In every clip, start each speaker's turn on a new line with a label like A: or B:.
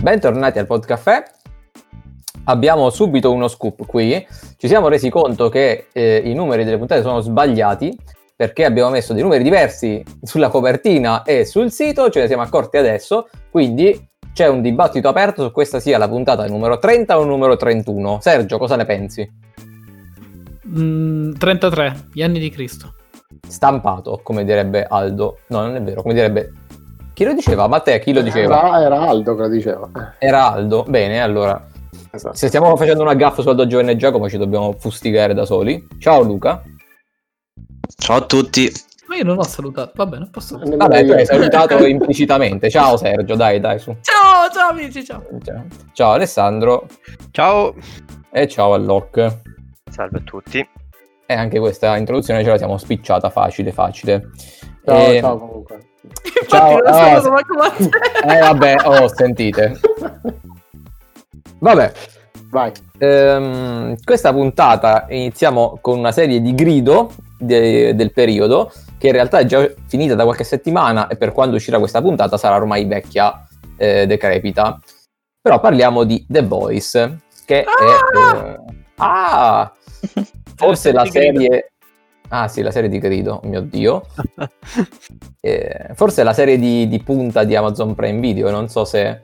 A: Bentornati al Podcaffè. Abbiamo subito uno scoop qui. Ci siamo resi conto che eh, i numeri delle puntate sono sbagliati perché abbiamo messo dei numeri diversi sulla copertina e sul sito, ce ne siamo accorti adesso, quindi c'è un dibattito aperto su questa sia la puntata numero 30 o numero 31. Sergio, cosa ne pensi?
B: Mm, 33, gli anni di Cristo.
A: Stampato, come direbbe Aldo. No, non è vero, come direbbe... Chi lo diceva? Matteo, chi lo diceva?
C: Era, era Aldo che lo diceva.
A: Era Aldo. Bene, allora.
C: Esatto.
A: Se stiamo facendo una gaffa su Aldo Giovanni e Giacomo ci dobbiamo fustigare da soli. Ciao Luca.
D: Ciao a tutti.
B: Ma io non ho salutato, va bene, posso...
C: Nemmeno
A: Vabbè, tu hai salutato implicitamente. Ciao Sergio, dai, dai, su.
B: Ciao, ciao amici, ciao.
A: Ciao, Ciao Alessandro
D: Ciao.
A: e ciao Alloc.
D: Salve a tutti.
A: E anche questa introduzione ce la siamo spicciata facile, facile.
C: Ciao,
A: E-
C: ciao comunque.
B: Infatti
A: Ciao,
B: non
A: ah,
B: so manco Matteo.
A: Eh vabbè, oh, sentite. Vabbè,
C: Vai.
A: ehm, questa puntata iniziamo con una serie di grido de- del periodo che in realtà è già finita da qualche settimana e per quando uscirà questa puntata sarà ormai vecchia, eh, decrepita. Però parliamo di The Voice, che
B: Ah!
A: è... eh, ah! Forse la serie... Ah sì, la serie di grido, oh mio Dio. Eh, forse è la serie di, di punta di Amazon Prime Video, non so se...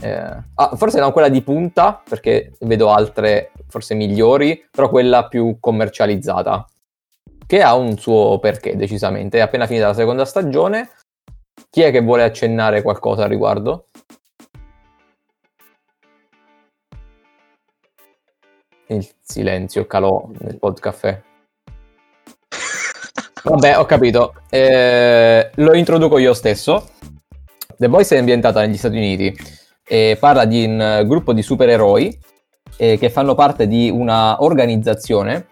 A: eh, ah, forse non quella di punta, perché vedo altre forse migliori, però quella più commercializzata, che ha un suo perché decisamente. È appena finita la seconda stagione. Chi è che vuole accennare qualcosa al riguardo? Il silenzio calò nel podcast. Vabbè, ho capito. Eh, lo introduco io stesso. The Voice è ambientata negli Stati Uniti e parla di un gruppo di supereroi eh, che fanno parte di una organizzazione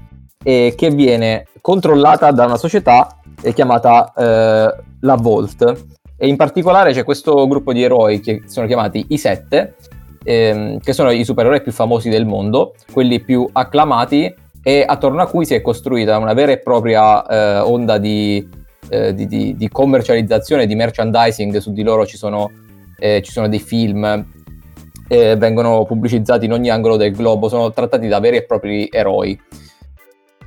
A: eh, che viene controllata da una società chiamata eh, la Vault. E in particolare c'è questo gruppo di eroi che sono chiamati i Sette, ehm, che sono i supereroi più famosi del mondo, quelli più acclamati e attorno a cui si è costruita una vera e propria eh, onda di, eh, di- di- di commercializzazione, di merchandising, su di loro ci sono, eh, ci sono dei film, vengono pubblicizzati in ogni angolo del globo, sono trattati da veri e propri eroi.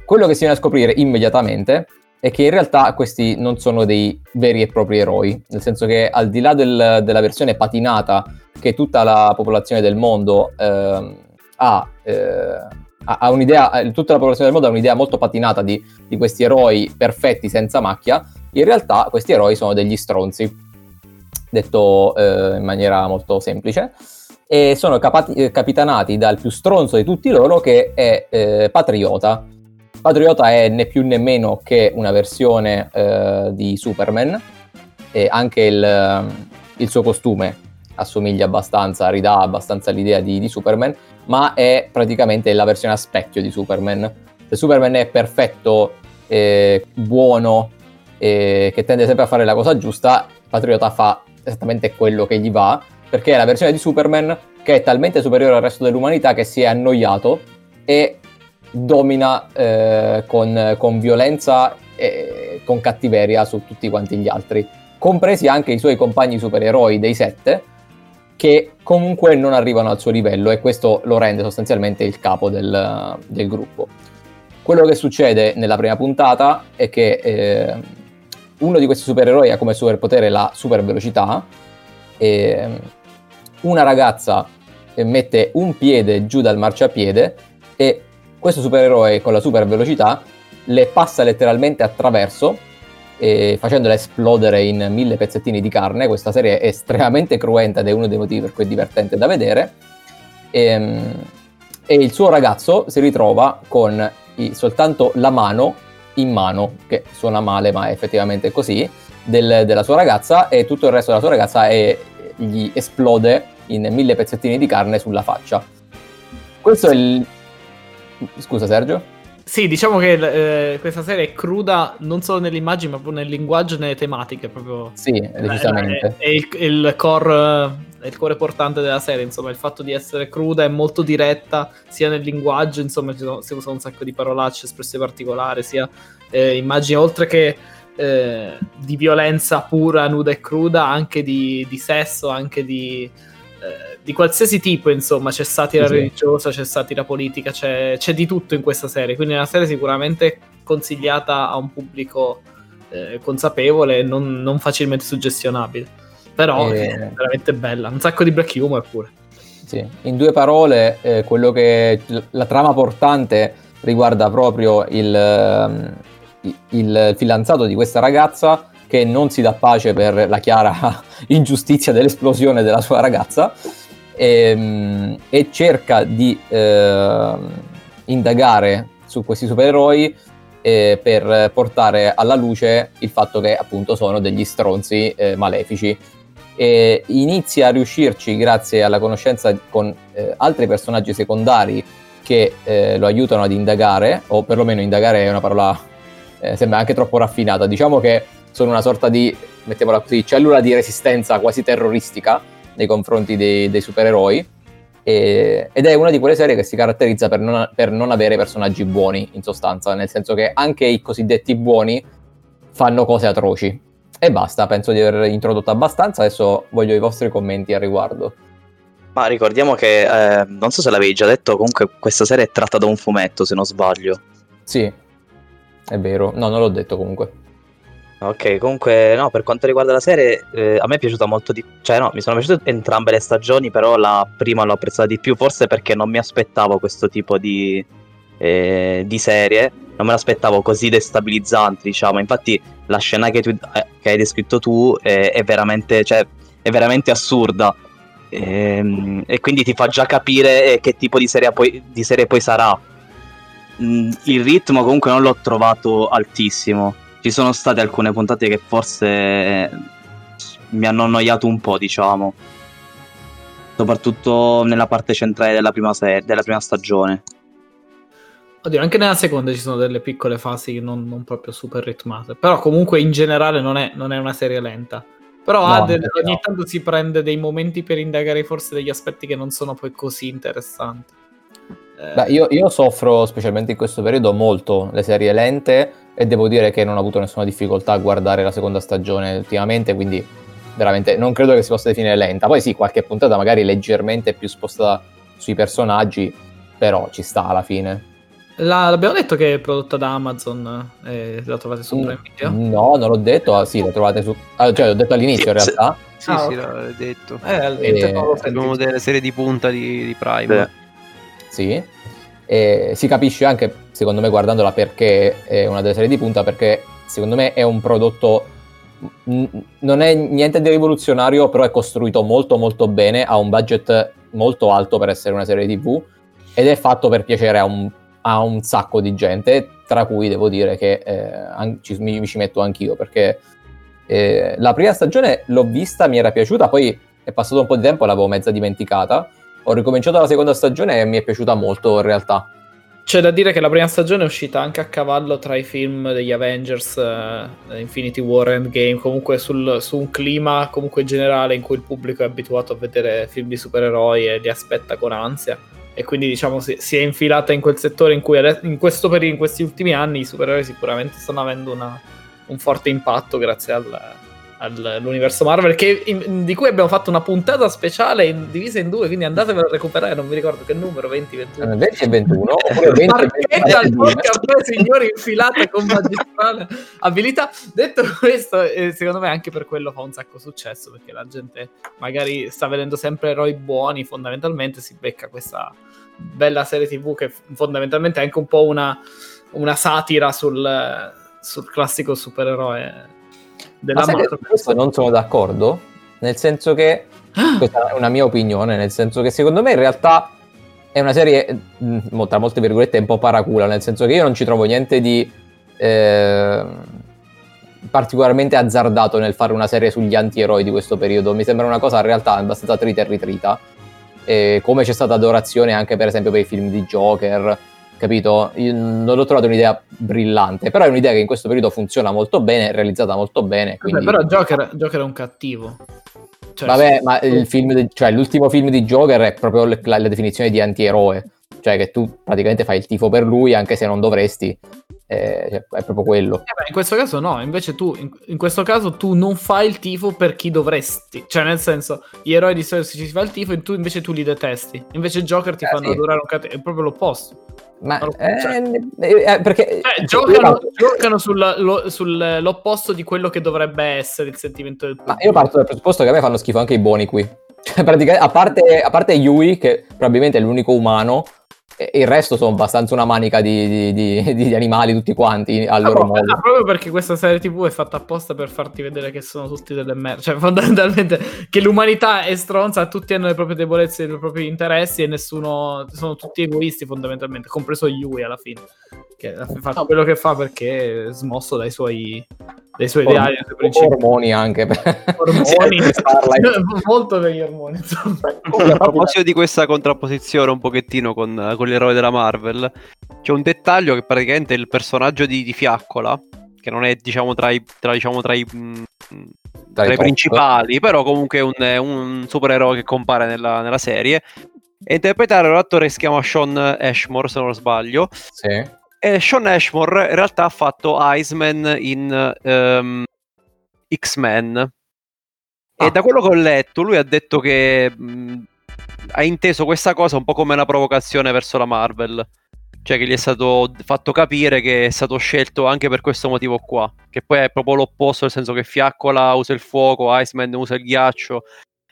A: Quello che si viene a scoprire immediatamente è che in realtà questi non sono dei veri e propri eroi, nel senso che al di là del- della versione patinata che tutta la popolazione del mondo ehm, ha, eh, ha- un'idea, eh, tutta la popolazione del mondo ha un'idea molto patinata di, di questi eroi perfetti senza macchia, in realtà questi eroi sono degli stronzi, detto eh, in maniera molto semplice, e sono capati- eh, capitanati dal più stronzo di tutti loro che è eh, Patriota. Patriota è né più né meno che una versione eh, di Superman, e anche il, il suo costume assomiglia abbastanza, ridà abbastanza l'idea di, di Superman, ma è praticamente la versione a specchio di Superman. Se Superman è perfetto, eh, buono, eh, che tende sempre a fare la cosa giusta, Patriota fa esattamente quello che gli va, perché è la versione di Superman che è talmente superiore al resto dell'umanità che si è annoiato e domina eh, con, con violenza e con cattiveria su tutti quanti gli altri, compresi anche i suoi compagni supereroi dei sette, che comunque non arrivano al suo livello e questo lo rende sostanzialmente il capo del, del gruppo. Quello che succede nella prima puntata è che eh, uno di questi supereroi ha come superpotere la super velocità e una ragazza eh, mette un piede giù dal marciapiede e questo supereroe con la super velocità le passa letteralmente attraverso eh, facendola esplodere in mille pezzettini di carne. Questa serie è estremamente cruenta ed è uno dei motivi per cui è divertente da vedere. Ehm, E, il suo ragazzo si ritrova con i- soltanto la mano in mano, che suona male ma è effettivamente così, del- della sua ragazza e tutto il resto della sua ragazza è- gli esplode in mille pezzettini di carne sulla faccia. Questo è il... Scusa Sergio?
B: Sì, diciamo che eh, questa serie è cruda non solo nell'immagine, ma proprio nel linguaggio e nelle tematiche. Proprio
A: Sì, decisamente.
B: È, è il, è il core, è il core portante della serie. Insomma, il fatto di essere cruda e molto diretta, sia nel linguaggio, insomma, si usa un sacco di parolacce espresse particolari, sia eh, immagini oltre che eh, di violenza pura, nuda e cruda, anche di, di sesso, anche di eh, di qualsiasi tipo, insomma, c'è satira
A: Sì,
B: religiosa, c'è satira politica, c'è, c'è di tutto in questa serie, quindi è una serie sicuramente consigliata a un pubblico eh, consapevole e non, non facilmente suggestionabile. Però
A: Eh.
B: è veramente bella, un sacco di black humor pure.
A: Sì. In due parole, eh, quello che la trama portante riguarda proprio il, ehm, il fidanzato di questa ragazza che non si dà pace per la chiara ingiustizia dell'esplosione della sua ragazza ehm, e cerca di ehm, indagare su questi supereroi eh, per portare alla luce il fatto che appunto sono degli stronzi eh, malefici. E inizia a riuscirci grazie alla conoscenza con eh, altri personaggi secondari che eh, lo aiutano ad indagare, o perlomeno indagare è una parola, eh, sembra anche troppo raffinata, diciamo che sono una sorta di, mettiamola così, cellula di resistenza quasi terroristica nei confronti dei, dei supereroi, e- ed è una di quelle serie che si caratterizza per non, per non avere personaggi buoni, in sostanza, nel senso che anche i cosiddetti buoni fanno cose atroci. E basta, penso di aver introdotto abbastanza, adesso voglio i vostri commenti al riguardo.
E: Ma ricordiamo che, eh, non so se l'avevi già detto, comunque questa serie è tratta da un fumetto, se non sbaglio.
A: Sì, è vero, no, non l'ho detto comunque.
E: Ok, comunque, no, per quanto riguarda la serie, eh, a me è piaciuta molto di Cioè, no, mi sono piaciute entrambe le stagioni, però la prima l'ho apprezzata di più, forse perché non mi aspettavo questo tipo di, eh, di serie. Non me l'aspettavo così destabilizzante, diciamo. Infatti, la scena che, tu, eh, che hai descritto tu è veramente, cioè, è veramente assurda. Ehm, E, quindi ti fa già capire eh, che tipo di serie poi, di serie poi sarà. Mm, Il ritmo comunque non l'ho trovato altissimo. Ci sono state alcune puntate che forse eh, mi hanno annoiato un po', diciamo. Soprattutto nella parte centrale della prima, serie, della prima stagione.
B: Oddio, anche nella seconda ci sono delle piccole fasi non, non proprio super ritmate. Però comunque in generale non è, non è una serie lenta. Però
A: No,
B: delle-
A: infatti
B: ogni
A: no.
B: tanto si prende dei momenti per indagare forse degli aspetti che non sono poi così interessanti. Eh,
A: Beh, io, io soffro, specialmente in questo periodo, molto le serie lente e devo dire che non ho avuto nessuna difficoltà a guardare la seconda stagione ultimamente, quindi veramente non credo che si possa definire lenta. Poi sì, qualche puntata magari leggermente più spostata sui personaggi, però ci sta alla fine.
B: la- l'abbiamo detto che è prodotta da Amazon e la trovate su Prime Video?
A: No, non l'ho detto, ah, sì, lo trovate su... ah, cioè, l'ho detto all'inizio in
E: Sì,
A: realtà.
F: Sì,
B: Ah,
F: sì,
B: ok.
F: l'ho detto.
B: Eh,
A: Eh,
B: non l'ho
F: Abbiamo
B: sentito.
F: delle serie di punta di, di Prime.
E: Beh,
A: Sì, e si capisce anche, secondo me, guardandola perché è una delle serie di punta, perché secondo me è un prodotto, non è niente di rivoluzionario, però è costruito molto molto bene, ha un budget molto alto per essere una serie TV ed è fatto per piacere a un, a un sacco di gente, tra cui devo dire che eh, ci, mi, mi ci metto anch'io, perché eh, la prima stagione l'ho vista, mi era piaciuta, poi è passato un po' di tempo e l'avevo mezza dimenticata. Ho ricominciato la seconda stagione e mi è piaciuta molto in realtà.
B: C'è da dire che la prima stagione è uscita anche a cavallo tra i film degli Avengers, eh, Infinity War e Endgame, comunque sul- su un clima comunque generale in cui il pubblico è abituato a vedere film di supereroi e li aspetta con ansia. E quindi diciamo si, si è infilata in quel settore in cui ade- in periodo, in questi ultimi anni, i supereroi sicuramente stanno avendo una- un forte impatto grazie al- all'universo Marvel, che in- di cui abbiamo fatto una puntata speciale in- divisa in due, quindi andatevela a recuperare, non vi ricordo che numero, 20, 21.
A: 20 e 21, oppure 20 e
B: Marchetta al
A: 22.
B: caffè, signori, infilata con magistrale abilità. Detto questo, eh, secondo me anche per quello fa un sacco successo, perché la gente magari sta vedendo sempre eroi buoni, fondamentalmente si becca questa bella serie tv che fondamentalmente è anche un po' una, una satira sul, sul classico supereroe della
A: Ma su questo non sono d'accordo? Nel senso che, questa è una mia opinione, nel senso che secondo me in realtà è una serie, mh, mo- tra molte virgolette, un po' paracula, nel senso che io non ci trovo niente di eh, particolarmente azzardato nel fare una serie sugli anti-eroi di questo periodo. Mi sembra una cosa in realtà abbastanza trita e ritrita. E come c'è stata adorazione anche per esempio per i film di Joker, capito? Io non l'ho trovato un'idea brillante, però è un'idea che in questo periodo funziona molto bene, realizzata molto bene. Quindi...
B: Vabbè, però Joker, Joker è un cattivo. Cioè,
A: Vabbè, ma il film cioè, l'ultimo film di Joker è proprio la, la definizione di antieroe. Cioè che tu praticamente fai il tifo per lui anche se non dovresti. eh, cioè, è proprio quello.
B: Eh beh, in questo caso no, invece tu, in, in questo caso tu non fai il tifo per chi dovresti, cioè nel senso, gli eroi di solito si fa il tifo e tu invece tu li detesti, invece Joker ti
A: Eh,
B: fanno
A: sì.
B: adorare un cattivo, è proprio l'opposto.
A: Ma
B: Ma lo-
A: eh,
B: cioè-
A: eh, eh, perché io
B: giocano, giocano sul- lo- sull'opposto di quello che dovrebbe essere il sentimento del
A: Ma
B: pubblico.
A: io parto dal presupposto che a me fanno schifo anche i buoni qui. Cioè, praticamente, a parte, a parte Yui, che probabilmente è l'unico umano, il resto sono abbastanza una manica di, di- di- di animali tutti quanti al
B: Ah,
A: loro
B: proprio,
A: modo.
B: ah, proprio perché questa serie TV è fatta apposta per farti vedere che sono tutti delle merda. Cioè, fondamentalmente, che l'umanità è stronza, tutti hanno le proprie debolezze e i propri interessi e nessuno. Sono tutti egoisti, fondamentalmente, compreso Yui alla fine. Che fa
C: No.
B: quello che fa perché è smosso dai suoi, dai suoi
A: Or-
B: ideali, dai suoi principi.
A: ormoni anche. per-
B: Ormoni. Molto degli ormoni, insomma.
F: A proposito di questa contrapposizione un pochettino con, con gli eroi della Marvel, c'è un dettaglio che praticamente il personaggio di, di Fiaccola, che non è diciamo tra i, tra, diciamo, tra i, mh, tra i principali, però comunque è un, è un supereroe che compare nella, nella serie, è interpretato da un attore che si chiama Sean Ashmore, se non sbaglio,
A: Sì.
F: e Sean Ashmore in realtà ha fatto Iceman in ehm, X-Men. E
A: Ah.
F: da quello che ho letto, lui ha detto che mh, ha inteso questa cosa un po' come una provocazione verso la Marvel. Cioè che gli è stato fatto capire che è stato scelto anche per questo motivo qua. Che poi è proprio l'opposto, nel senso che Fiaccola usa il fuoco, Iceman usa il ghiaccio.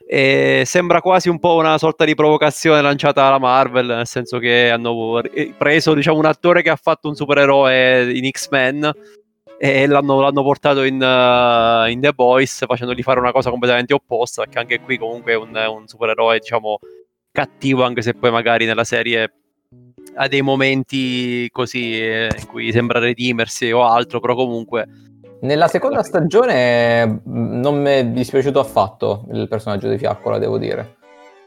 F: E sembra quasi un po' una sorta di provocazione lanciata alla Marvel, nel senso che hanno ri- preso diciamo, un attore che ha fatto un supereroe in X-Men e l'hanno, l'hanno portato in, uh, in The Boys facendogli fare una cosa completamente opposta, perché anche qui comunque è un, un supereroe diciamo cattivo, anche se poi magari nella serie ha dei momenti così eh, in cui sembra redimersi o altro, però comunque
A: Nella seconda stagione mh, non mi è dispiaciuto affatto il personaggio di Fiaccola, devo dire.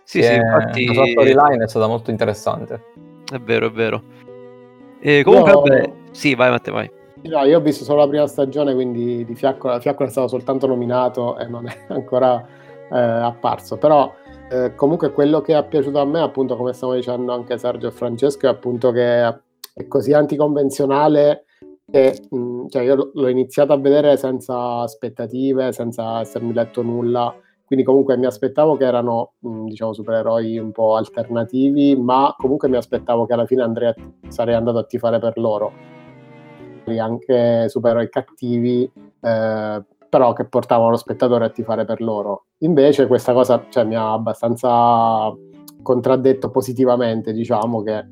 F: sì, sì,
A: È-
F: infatti
A: La sua storyline è stata molto interessante.
F: è vero, è vero. E comunque,
C: Io-
F: vabbè, sì, vai Matteo, vai.
C: No, io ho visto solo la prima stagione, quindi di Fiaccola, Fiaccola è stato soltanto nominato e non è ancora eh, apparso. Però eh, comunque quello che è piaciuto a me, appunto, come stavo dicendo anche Sergio e Francesco, è appunto che è così anticonvenzionale che mh, cioè io l'ho iniziato a vedere senza aspettative, senza essermi letto nulla. Quindi comunque mi aspettavo che erano, mh, diciamo, supereroi un po' alternativi, ma comunque mi aspettavo che alla fine andrei sarei andato a tifare per loro anche supereroi cattivi, eh, però che portavano lo spettatore a tifare per loro. Invece questa cosa cioè, mi ha abbastanza contraddetto positivamente, diciamo che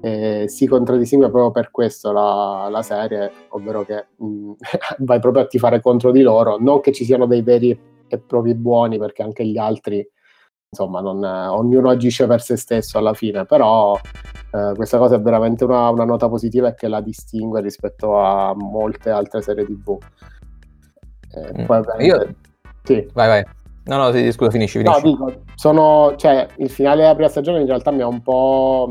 C: eh, si contraddistingue proprio per questo la, la serie, ovvero che mh, vai proprio a tifare contro di loro, non che ci siano dei veri e propri buoni, perché anche gli altri, insomma, non, eh, ognuno agisce per se stesso alla fine, però eh, questa cosa è veramente una, una nota positiva e che la distingue rispetto a molte altre serie tv. Eh,
A: Mm. Io-
C: sì.
A: Vai, vai. No, no, sì, scusa, finisci,
C: No,
A: finisci.
C: dico, sono, cioè, il finale della prima stagione in realtà mi ha un po'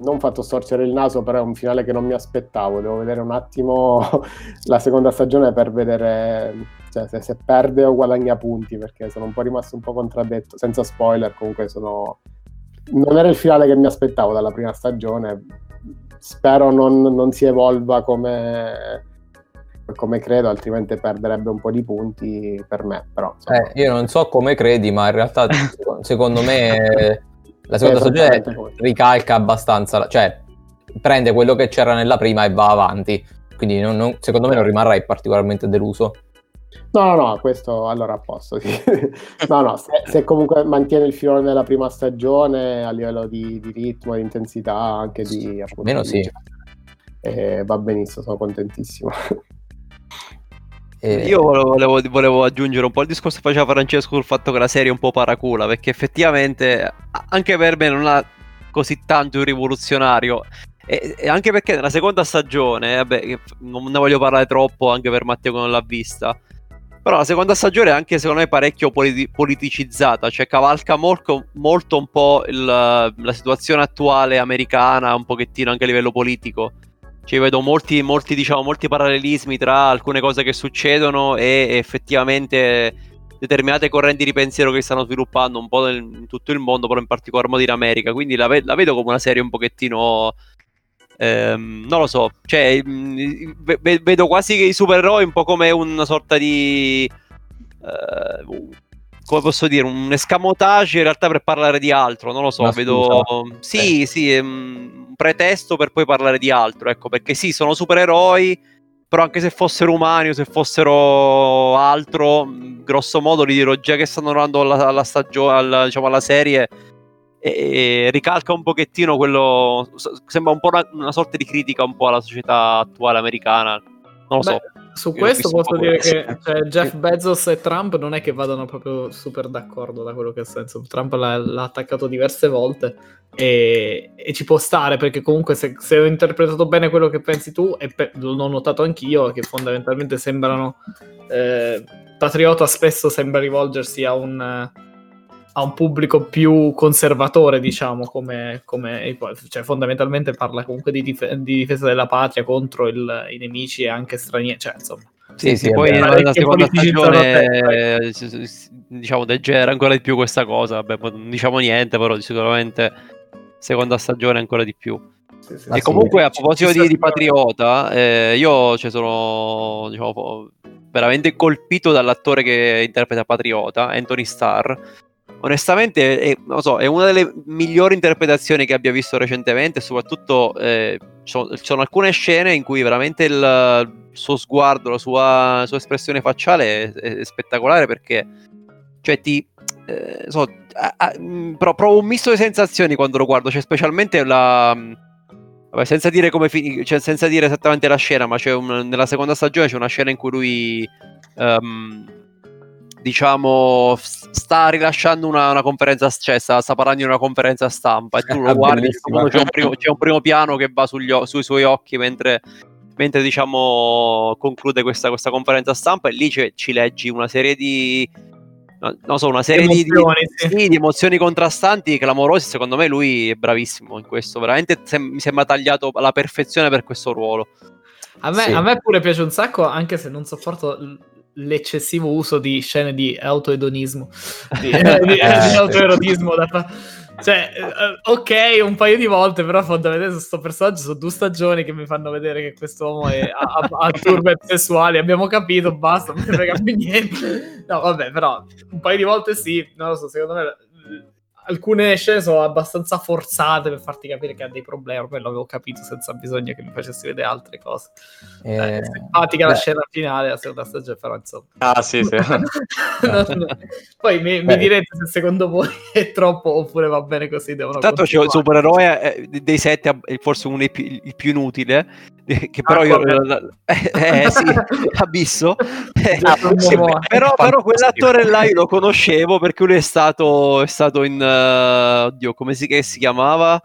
C: non fatto storcere il naso, però è un finale che non mi aspettavo. Devo vedere un attimo la seconda stagione per vedere cioè, se, se perde o guadagna punti, perché sono un po' rimasto un po' contraddetto, senza spoiler, comunque sono... Non era il finale che mi aspettavo dalla prima stagione, spero non, non si evolva come, come credo, altrimenti perderebbe un po' di punti per me, però...
A: Eh, io non so come credi, ma in realtà secondo- me la seconda stagione ricalca abbastanza, cioè prende quello che c'era nella prima e va avanti. Quindi non- non- secondo me non rimarrai particolarmente deluso.
C: No, no, no, questo allora a posto. Sì. no, no, se, se comunque mantiene il filone della prima stagione a livello di, di ritmo, di intensità, anche di... appunto,
A: Meno
C: di-
A: sì.
C: eh, va benissimo, sono contentissimo.
A: E-
F: Io volevo, volevo- aggiungere un po' il discorso che faceva Francesco sul fatto che la serie è un po' paracula, perché effettivamente anche per me non ha così tanto un rivoluzionario. E, e anche perché nella seconda stagione, vabbè, non ne voglio parlare troppo anche per Matteo che non l'ha vista. Però la seconda stagione è anche secondo me parecchio politi- politicizzata, cioè cavalca molto, molto un po' il- la situazione attuale americana, un pochettino anche a livello politico. Cioè, vedo molti, molti, diciamo, molti parallelismi tra alcune cose che succedono e effettivamente determinate correnti di pensiero che stanno sviluppando un po' nel- in tutto il mondo, però in particolar modo in America. Quindi la, ve- la vedo come una serie un pochettino Ehm, non lo so, cioè, mh, ve- vedo quasi i supereroi un po' come una sorta di... eh, come posso dire, un escamotage in realtà per parlare di altro, non lo so,
A: Una
F: vedo...
A: scusa.
F: Sì, sì, è un pretesto per poi parlare di altro, ecco, perché sì, sono supereroi, però anche se fossero umani o se fossero altro, grosso modo l'ideologia che stanno dando alla, alla stagione, diciamo alla serie, e ricalca un pochettino quello. Sembra un po' una, una sorta di critica un po' alla società attuale americana. Non lo so.
B: Su questo posso
F: po'
B: dire che cioè, Jeff Bezos e Trump non è che vadano proprio super d'accordo da quello che senso. Trump l'ha, l'ha attaccato diverse volte e, e ci può stare perché comunque se, se ho interpretato bene quello che pensi tu e pe- l'ho notato anch'io che fondamentalmente sembrano eh, Patriota spesso sembra rivolgersi a un, a un pubblico più conservatore, diciamo, come, come cioè fondamentalmente parla comunque di, dif- di difesa della patria contro il- i nemici e anche stranieri, cioè insomma.
F: Sì,
A: Sì,
F: poi nella
B: Parecchie
F: seconda stagione eh, diciamo degenera ancora di più questa cosa. Vabbè, non diciamo niente, però sicuramente seconda stagione ancora di più.
B: Sì, sì,
A: Ma
F: e
B: sì.
F: comunque a proposito di, di Patriota, eh, io cioè, sono diciamo, veramente colpito dall'attore che interpreta Patriota, Anthony Starr. Onestamente, è, so, è una delle migliori interpretazioni che abbia visto recentemente. Soprattutto, eh, ci sono, alcune scene in cui veramente il, il suo sguardo, la sua, la sua espressione facciale è, è spettacolare perché, cioè, ti. eh, so, a- a- pro- provo un misto di sensazioni quando lo guardo, cioè, specialmente la. Vabbè, senza dire finì, cioè senza dire esattamente la scena, ma un- nella seconda stagione c'è una scena in cui lui, ehm, diciamo, sta rilasciando una, una conferenza, cioè sta, sta parlando in una conferenza stampa e tu lo
A: Ah,
F: guardi, c'è un, primo, c'è un primo piano che va sugli sui suoi occhi mentre, mentre diciamo, conclude questa, questa conferenza stampa e lì c'è- ci leggi una serie di... no- Non so, una serie di, di-
B: Emozioni, sì.
F: di emozioni contrastanti, clamorosi. Secondo me lui è bravissimo in questo. Veramente sem- mi sembra tagliato alla perfezione per questo ruolo.
B: A me,
A: Sì.
B: a me pure piace un sacco, anche se non sopporto l'eccessivo uso di scene di autoedonismo, di, eh, di-
A: Eh.
B: di autoerotismo. Da cioè, eh, ok, un paio di volte, però fondamentalmente su sto personaggio sono due stagioni che mi fanno vedere che quest'uomo ha, ha, ha turbe sessuali. Abbiamo capito, basta, non mi frega più niente. No, vabbè, però un paio di volte sì, non lo so, secondo me... Alcune scene sono abbastanza forzate per farti capire che ha dei problemi. Ormai l'avevo capito senza bisogno che mi facessi vedere altre cose.
A: Eh,
B: Eh, simpatica la
A: beh.
B: scena finale della seconda stagione, però insomma.
D: Ah, sì, sì.
B: No, no. Poi mi, mi direte se secondo voi è troppo oppure va bene così. Devono
F: Tanto c'è un supereroe eh, dei sette, è forse uno dei più, il più inutile. eh, Che però io.
B: Aquaman.
F: Eh, eh, sì, Abisso. Eh,
B: Momoa.
F: però, però quell'attore là io lo conoscevo perché lui è stato, è stato in. Eh, oddio, come si, si chiamava?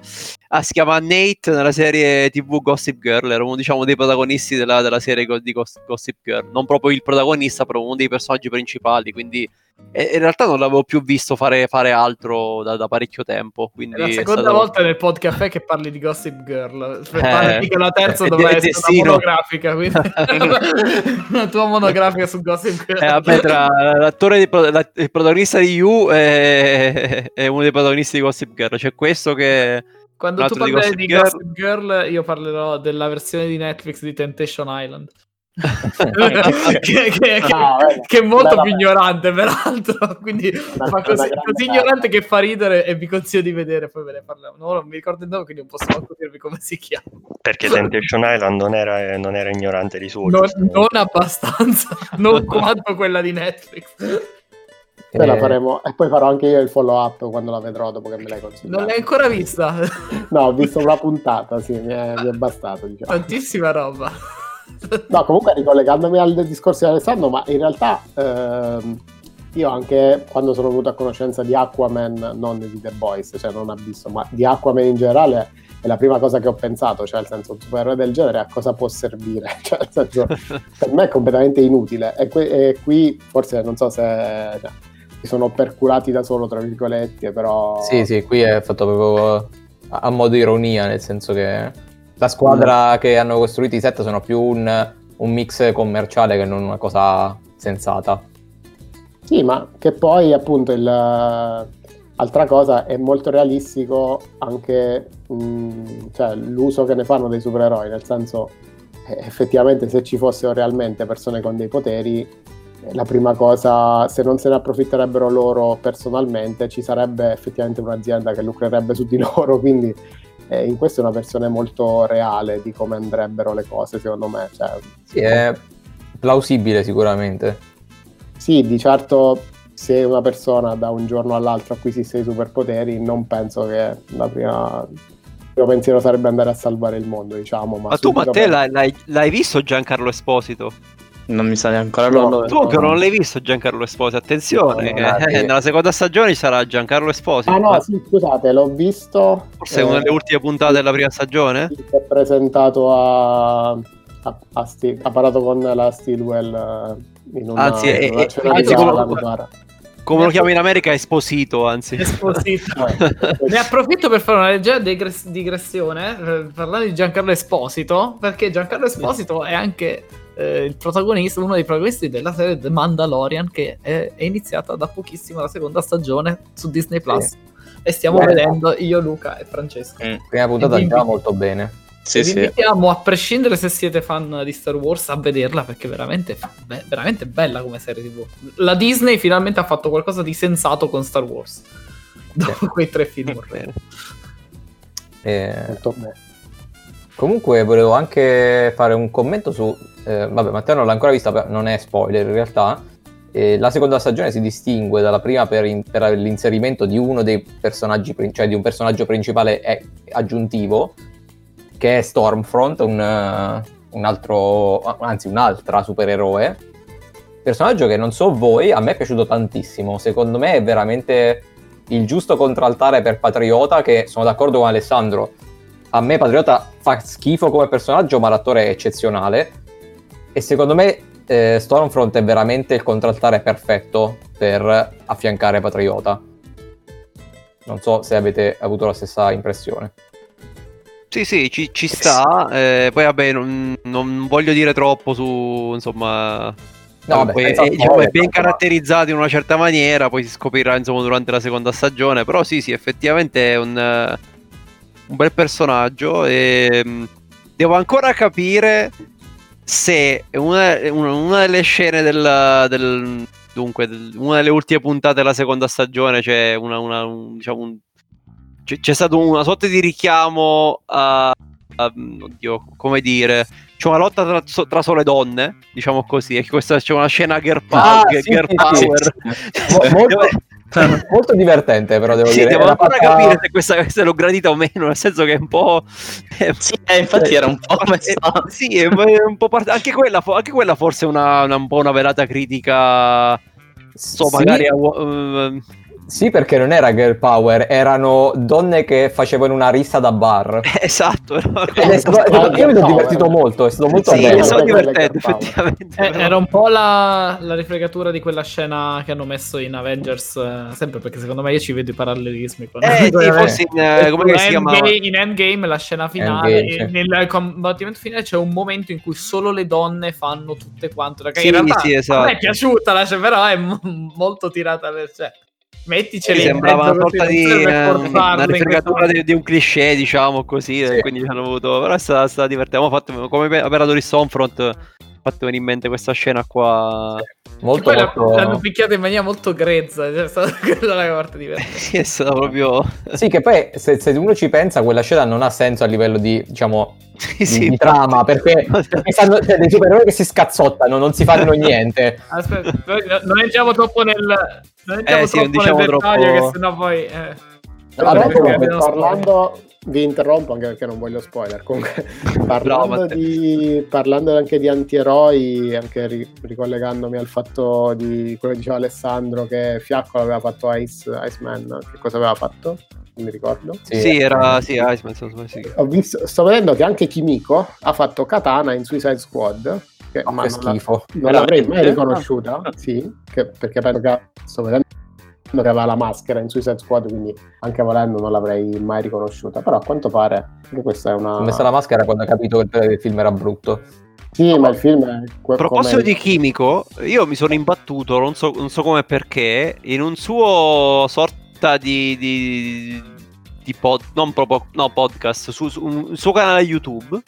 F: Ah, si chiama Nate nella serie TV Gossip Girl. Era uno diciamo, dei protagonisti della, della serie di Gos- Gossip Girl. Non proprio il protagonista, però uno dei personaggi principali. Quindi e- in realtà non l'avevo più visto fare, fare altro da, da parecchio tempo. Quindi
B: È la
F: è
B: seconda
F: stato-
B: volta nel podcast che parli di Gossip Girl.
F: Eh.
B: Preparati che la terza
F: È
B: dovrà essere
F: destino.
B: una monografica. Quindi... una tua monografica su Gossip Girl.
F: Eh, vabbè, tra l'attore pro- la- il protagonista di You e, e uno dei protagonisti di Gossip Girl. C'è questo che.
B: Quando tu
F: altro di
B: parlerai
F: Gossip
B: di
F: Girl.
B: Gossip Girl, io parlerò della versione di Netflix di Temptation Island. Che, che- che-
C: Ah, beh.
B: che è molto
C: vabbè.
B: più ignorante, peraltro. Quindi
C: Una-
B: fa così, così ignorante che fa ridere e vi consiglio di vedere. Poi ve ne parliamo. No, non mi ricordo il nome, quindi non posso manco dirvi come si chiama.
D: Perché Temptation Island non era, non era ignorante di suo.
B: Non, non abbastanza, non quanto quella di Netflix.
C: Poi la
A: eh,
C: faremo e poi farò anche io il follow up quando la vedrò dopo che me l'hai
B: Non
C: consigliato.
B: l'hai ancora vista?
C: No, ho visto una puntata, sì, mi è, mi è bastato. Diciamo.
B: Tantissima roba.
C: No, comunque ricollegandomi al discorso di Alessandro, ma in realtà ehm, io anche quando sono venuto a conoscenza di Aquaman, non di The Boys, cioè non Abisso, ma di Aquaman in generale, è la prima cosa che ho pensato, cioè nel senso un supereroe del genere a cosa può servire? Cioè nel senso, per me è completamente inutile e, que- e qui forse non so se cioè, si sono perculati da solo, tra virgolette, però...
A: Sì, sì, qui è fatto proprio a modo ironia, nel senso che la squadra che hanno costruito i set sono più un, un mix commerciale che non una cosa sensata.
C: Sì, ma che poi appunto il, Altra cosa, è molto realistico anche mh, cioè, l'uso che ne fanno dei supereroi, nel senso eh, effettivamente se ci fossero realmente persone con dei poteri, eh, la prima cosa, se non se ne approfitterebbero loro personalmente, ci sarebbe effettivamente un'azienda che lucrerebbe su di loro, quindi eh, in questo è una versione molto reale di come andrebbero le cose, secondo me. Cioè,
A: Sì, è plausibile sicuramente.
C: Sì, di certo se una persona da un giorno all'altro acquisisse i superpoteri, non penso che la prima, il primo pensiero sarebbe andare a salvare il mondo, diciamo. Ma,
F: Ma tu, Matteo, l'hai- l'hai visto Giancarlo Esposito?
E: Non mi sa neanche ancora
C: No,
E: quello.
F: Tu ancora non l'hai visto Giancarlo Esposito? Attenzione,
C: No,
A: no, no,
F: eh, nella seconda stagione ci sarà Giancarlo Esposito.
C: Ah no, sì, scusate, l'ho visto.
F: Forse è una delle
C: eh,
F: ultime puntate della prima stagione?
C: Si è presentato a... a, a Sti- ha parlato con la Stilwell eh, in una,
F: Anzi, è-
C: in una
F: è-
C: di
F: anzi, come-. Come lo chiamo in America, Esposito, anzi.
B: Esposito.
C: Eh,
B: Ne approfitto per fare una leggera digres- digressione, eh, parlando di Giancarlo Esposito, perché Giancarlo Esposito è anche eh, il protagonista, uno dei protagonisti della serie The Mandalorian, che è, è iniziata da pochissimo la seconda stagione su Disney Plus. E stiamo
A: Guarda.
B: vedendo io, Luca e Francesco.
E: Mm.
A: Prima puntata
B: Quindi-
A: già molto bene.
E: Sì,
B: Vi
E: sì.
B: invitiamo, a prescindere se siete fan di Star Wars, a vederla perché è veramente, be- veramente bella come serie TV. La Disney finalmente ha fatto qualcosa di sensato con Star Wars. Dopo quei tre film orrendi.
A: Eh,
C: molto bene.
A: Comunque volevo anche fare un commento su... eh, vabbè, Matteo non l'ha ancora vista, non è spoiler in realtà. Eh, la seconda stagione si distingue dalla prima per, in- per l'inserimento di uno dei personaggi, cioè di un personaggio principale eh, aggiuntivo, che è Stormfront, un, eh, un altro, anzi un'altra supereroe. Personaggio che non so voi, a me è piaciuto tantissimo. Secondo me è veramente il giusto contraltare per Patriota, che sono d'accordo con Alessandro. A me Patriota fa schifo come personaggio, ma l'attore è eccezionale. E secondo me eh, Stormfront è veramente il contraltare perfetto per affiancare Patriota. Non so se avete avuto la stessa impressione.
F: Sì, sì, ci, ci sta. eh, poi, vabbè, non, non voglio dire troppo su, insomma...
A: No, vabbè,
F: poi,
A: senza
F: eh, diciamo, è ben caratterizzato in una certa maniera, poi si scoprirà insomma durante la seconda stagione, però sì, sì, effettivamente è un, eh, un bel personaggio e mh, devo ancora capire se una, una- una delle scene del, del- dunque, del- una delle ultime puntate della seconda stagione c'è una, una- un- diciamo un- c'è, c'è stato una sorta di richiamo a, a- oddio, come dire, c'è una lotta tra, tra sole donne, diciamo così, e questa c'è una scena girl,
A: Ah,
F: power,
A: sì,
F: girl
A: sì, sì.
F: power.
A: Mo- molto, molto divertente, però devo
F: Sì,
A: dire.
F: devo ancora
A: fatta-
F: capire se questa se l'ho gradita o meno, nel senso che è un po'.
E: Sì, eh, infatti era un po'
F: Eh,
E: messa.
F: sì, è un po' part- anche, quella, anche quella forse è una, una- un po' una velata critica. So,
A: Sì,
F: magari ehm,
A: Sì, perché non era girl power, erano donne che facevano una rissa da bar.
F: esatto. no?
A: Stato- stato- io mi sono divertito molto, è stato molto
F: Sì,
A: bello.
F: è divertente, effettivamente.
B: Eh, era un po' la, la rifregatura di quella scena che hanno messo in Avengers, eh, sempre perché secondo me io ci vedo i parallelismi. Con
F: Eh, sì, forse in, eh, come si chiama?
B: Endgame, in Endgame, la scena finale,
A: Endgame, sì.
B: e nel combattimento finale c'è un momento in cui solo le donne fanno tutte quante.
F: Sì,
B: in realtà
F: sì, esatto.
B: a me è piaciuta, la scena, però è mo- molto tirata per... Cioè, metticeli
F: sembrava una sorta di eh, una rifregatura di, di un cliché, diciamo così. e
A: Sì.
F: Quindi ci hanno avuto. Però è stata, stata divertente. Abbiamo fatto, come per per Adori Stormfront, ho fatto venire in mente questa scena qua.
A: Molto,
B: Poi la-
A: molto...
B: l'hanno picchiata in maniera molto grezza, cioè, è stata quella la parte divertente.
F: Sì, è stata proprio.
A: Sì, che poi se, se uno ci pensa, quella scena non ha senso a livello di, diciamo,
F: Sì,
A: di,
F: sì,
A: di trama, perché, perché sanno, cioè, dei supereroi che si scazzottano, non si fanno niente.
B: Aspetta, non entriamo troppo nel. Non entriamo
F: Eh, sì, non
B: troppo
F: diciamo
B: nel dettaglio,
F: troppo-
B: che sennò poi. Eh.
A: Vabbè,
B: abbiamo
C: parlando, vi interrompo anche perché non voglio spoiler. Comunque, parlando,
F: Matteo.
C: di, parlando anche di antieroi, anche ri- ricollegandomi al fatto di quello che diceva Alessandro, che Fiacco aveva fatto Ice, Iceman, che cosa aveva fatto? Non mi ricordo.
F: Sì, era. Sì, Iceman. sbaglio, sì.
C: Ho visto, sto vedendo che anche Kimiko ha fatto Katana in Suicide Squad. Che,
A: Ma
C: ma
A: che
C: non, la-
A: schifo.
C: non l'avrei mai riconosciuta. Sì, che- perché penso che sto vedendo che aveva la maschera in Suicide Squad, quindi anche volendo non l'avrei mai riconosciuta. Però a quanto pare che questa è una.
A: Ho messo la maschera quando ho capito che il film era brutto.
C: Sì, ma il film è
F: A proposito
C: come-
F: di chimico, io mi sono imbattuto, non so, non so come perché, in un suo sorta sorta di, di, di pod, non proprio, no, podcast su, su un suo canale YouTube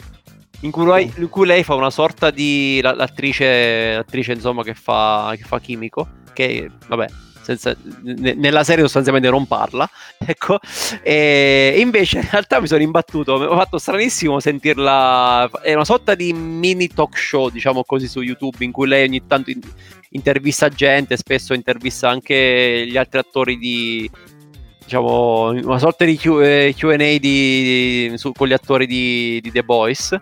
F: in cui, lei, in cui lei fa una sorta di l'attrice, l'attrice insomma che fa, che fa chimico che vabbè senza, nella serie sostanzialmente non parla, ecco, e invece in realtà mi sono imbattuto, mi ho fatto stranissimo sentirla, è una sorta di mini talk show, diciamo così, su YouTube, in cui lei ogni tanto intervista gente, spesso intervista anche gli altri attori di, diciamo, una sorta di Q, eh, QA di, di, su, con gli attori di, di The Boys.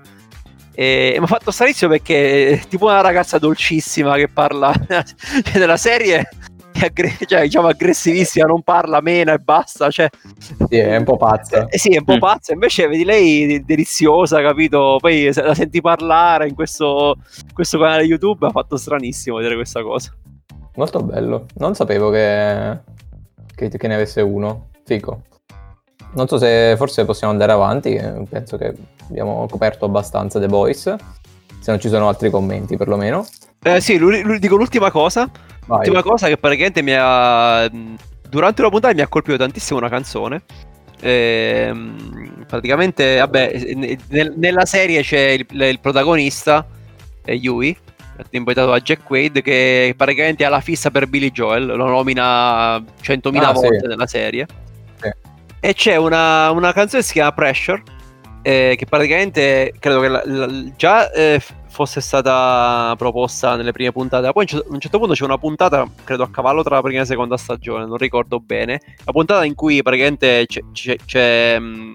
F: E mi ha fatto stranissimo perché è tipo una ragazza dolcissima che parla della serie aggre- cioè, diciamo aggressivissima, non parla, meno e basta. Cioè...
A: Sì, è un po' pazza.
F: Eh, sì, è un po' mm. pazza. Invece vedi lei deliziosa, capito? Poi la senti parlare in questo, questo canale YouTube, ha fatto stranissimo vedere questa cosa.
A: Molto bello. Non sapevo che, che, che ne avesse uno. Fico. Non so se forse possiamo andare avanti, penso che abbiamo coperto abbastanza The Boys, se non ci sono altri commenti perlomeno.
F: Eh, sì, dico l'ultima cosa. L'ultima cosa che praticamente mi ha. Durante una puntata mi ha colpito tantissimo una canzone. E, praticamente, vabbè, nel, nella serie c'è il, il protagonista, è Yui, invitato da Jack Quaid, che praticamente ha la fissa per Billy Joel, lo nomina 100.000 ah, volte sì. nella serie. Sì. E c'è una, una, canzone che si chiama Pressure, eh, che praticamente credo che la, la, già eh, fosse stata proposta nelle prime puntate. Poi a un certo punto c'è una puntata, credo a cavallo tra la prima e la seconda stagione, non ricordo bene. La puntata in cui praticamente c'è. c'è, c'è mm,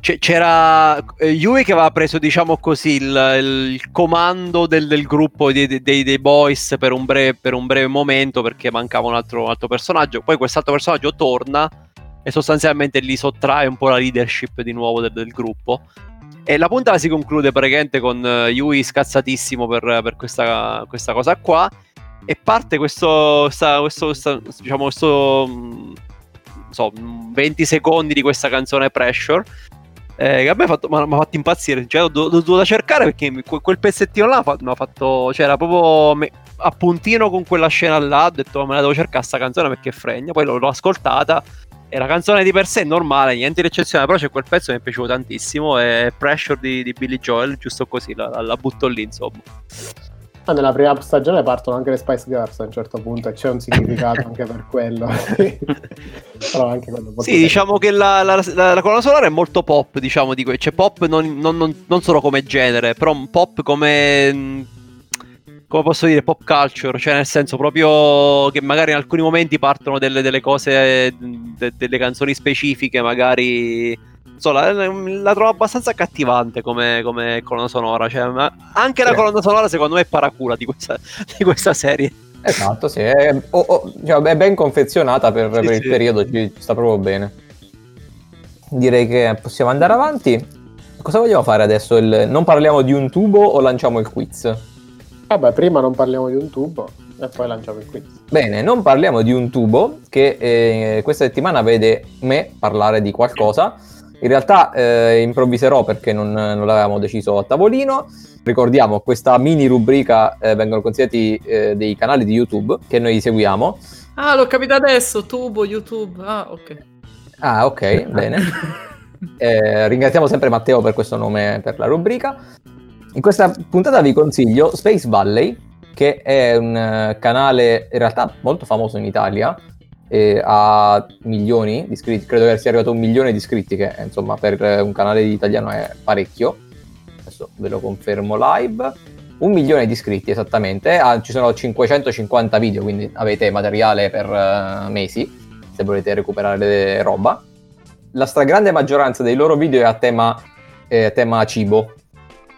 F: c'era eh, Yui che aveva preso, diciamo così, il, il comando del, del gruppo dei, dei, dei, boys per un, breve, per un, breve, momento perché mancava un altro, un altro personaggio. Poi quest'altro personaggio torna e sostanzialmente gli sottrae un po' la leadership di nuovo del, del gruppo. E la puntata si conclude praticamente con uh, Yui scazzatissimo per, per questa, questa, cosa qua. E parte questo, sta, questo, sta, diciamo, questo mm, so, 20 secondi di questa canzone Pressure. Eh, che a me mi ha fatto impazzire. Cioè, l'ho, dovuta cercare perché quel pezzettino là mi ha fatto. Cioè, era proprio me, a puntino con quella scena là. Ho detto, me la devo cercare sta canzone perché fregna. Poi l'ho, l'ho ascoltata e la canzone di per sé è normale, niente di eccezionale, però c'è quel pezzo che mi è piaciuto tantissimo, è Pressure di, di Billy Joel, giusto così, la, la, butto lì insomma.
C: Ah, nella prima stagione partono anche le Spice Girls a un certo punto e c'è un significato anche per quello.
F: però anche quello sì, diciamo che la, la, la, la, colonna sonora è molto pop, diciamo, di que- cioè pop non, non, non, non solo come genere, però pop come come posso dire, pop culture, cioè nel senso proprio che magari in alcuni momenti partono delle, delle cose, de, delle canzoni specifiche, magari... So, la, la, trovo abbastanza accattivante come, come colonna sonora, cioè, anche la colonna sonora secondo me è paracula di questa, di questa serie.
A: Esatto, sì, è, oh, oh, cioè, è ben confezionata per, sì, per il periodo, ci, ci sta proprio bene. Direi che possiamo andare avanti. Cosa vogliamo fare adesso? Il, non parliamo di un tubo o lanciamo il quiz?
C: Vabbè, prima non parliamo di un tubo e poi lanciamo il quiz.
A: Bene, non parliamo di un tubo che eh, questa settimana vede me parlare di qualcosa. In realtà eh, improvviserò perché non, non, l'avevamo deciso a tavolino. Ricordiamo, questa mini rubrica eh, vengono consigliati eh, dei canali di YouTube che noi seguiamo.
B: Ah, l'ho capito adesso, tubo, YouTube. Ah, ok.
A: Ah, ok, bene. Eh, ringraziamo sempre Matteo per questo nome per la rubrica. In questa puntata vi consiglio Space Valley, che è un eh, canale in realtà molto famoso in Italia, eh, ha milioni di iscritti, credo che sia arrivato a un milione di iscritti, che insomma per eh, un canale italiano è parecchio. Adesso ve lo confermo live. Un milione di iscritti esattamente, ah, ci sono 550 video, quindi avete materiale per uh, mesi se volete recuperare roba. La stragrande maggioranza dei loro video è a tema, eh, tema cibo,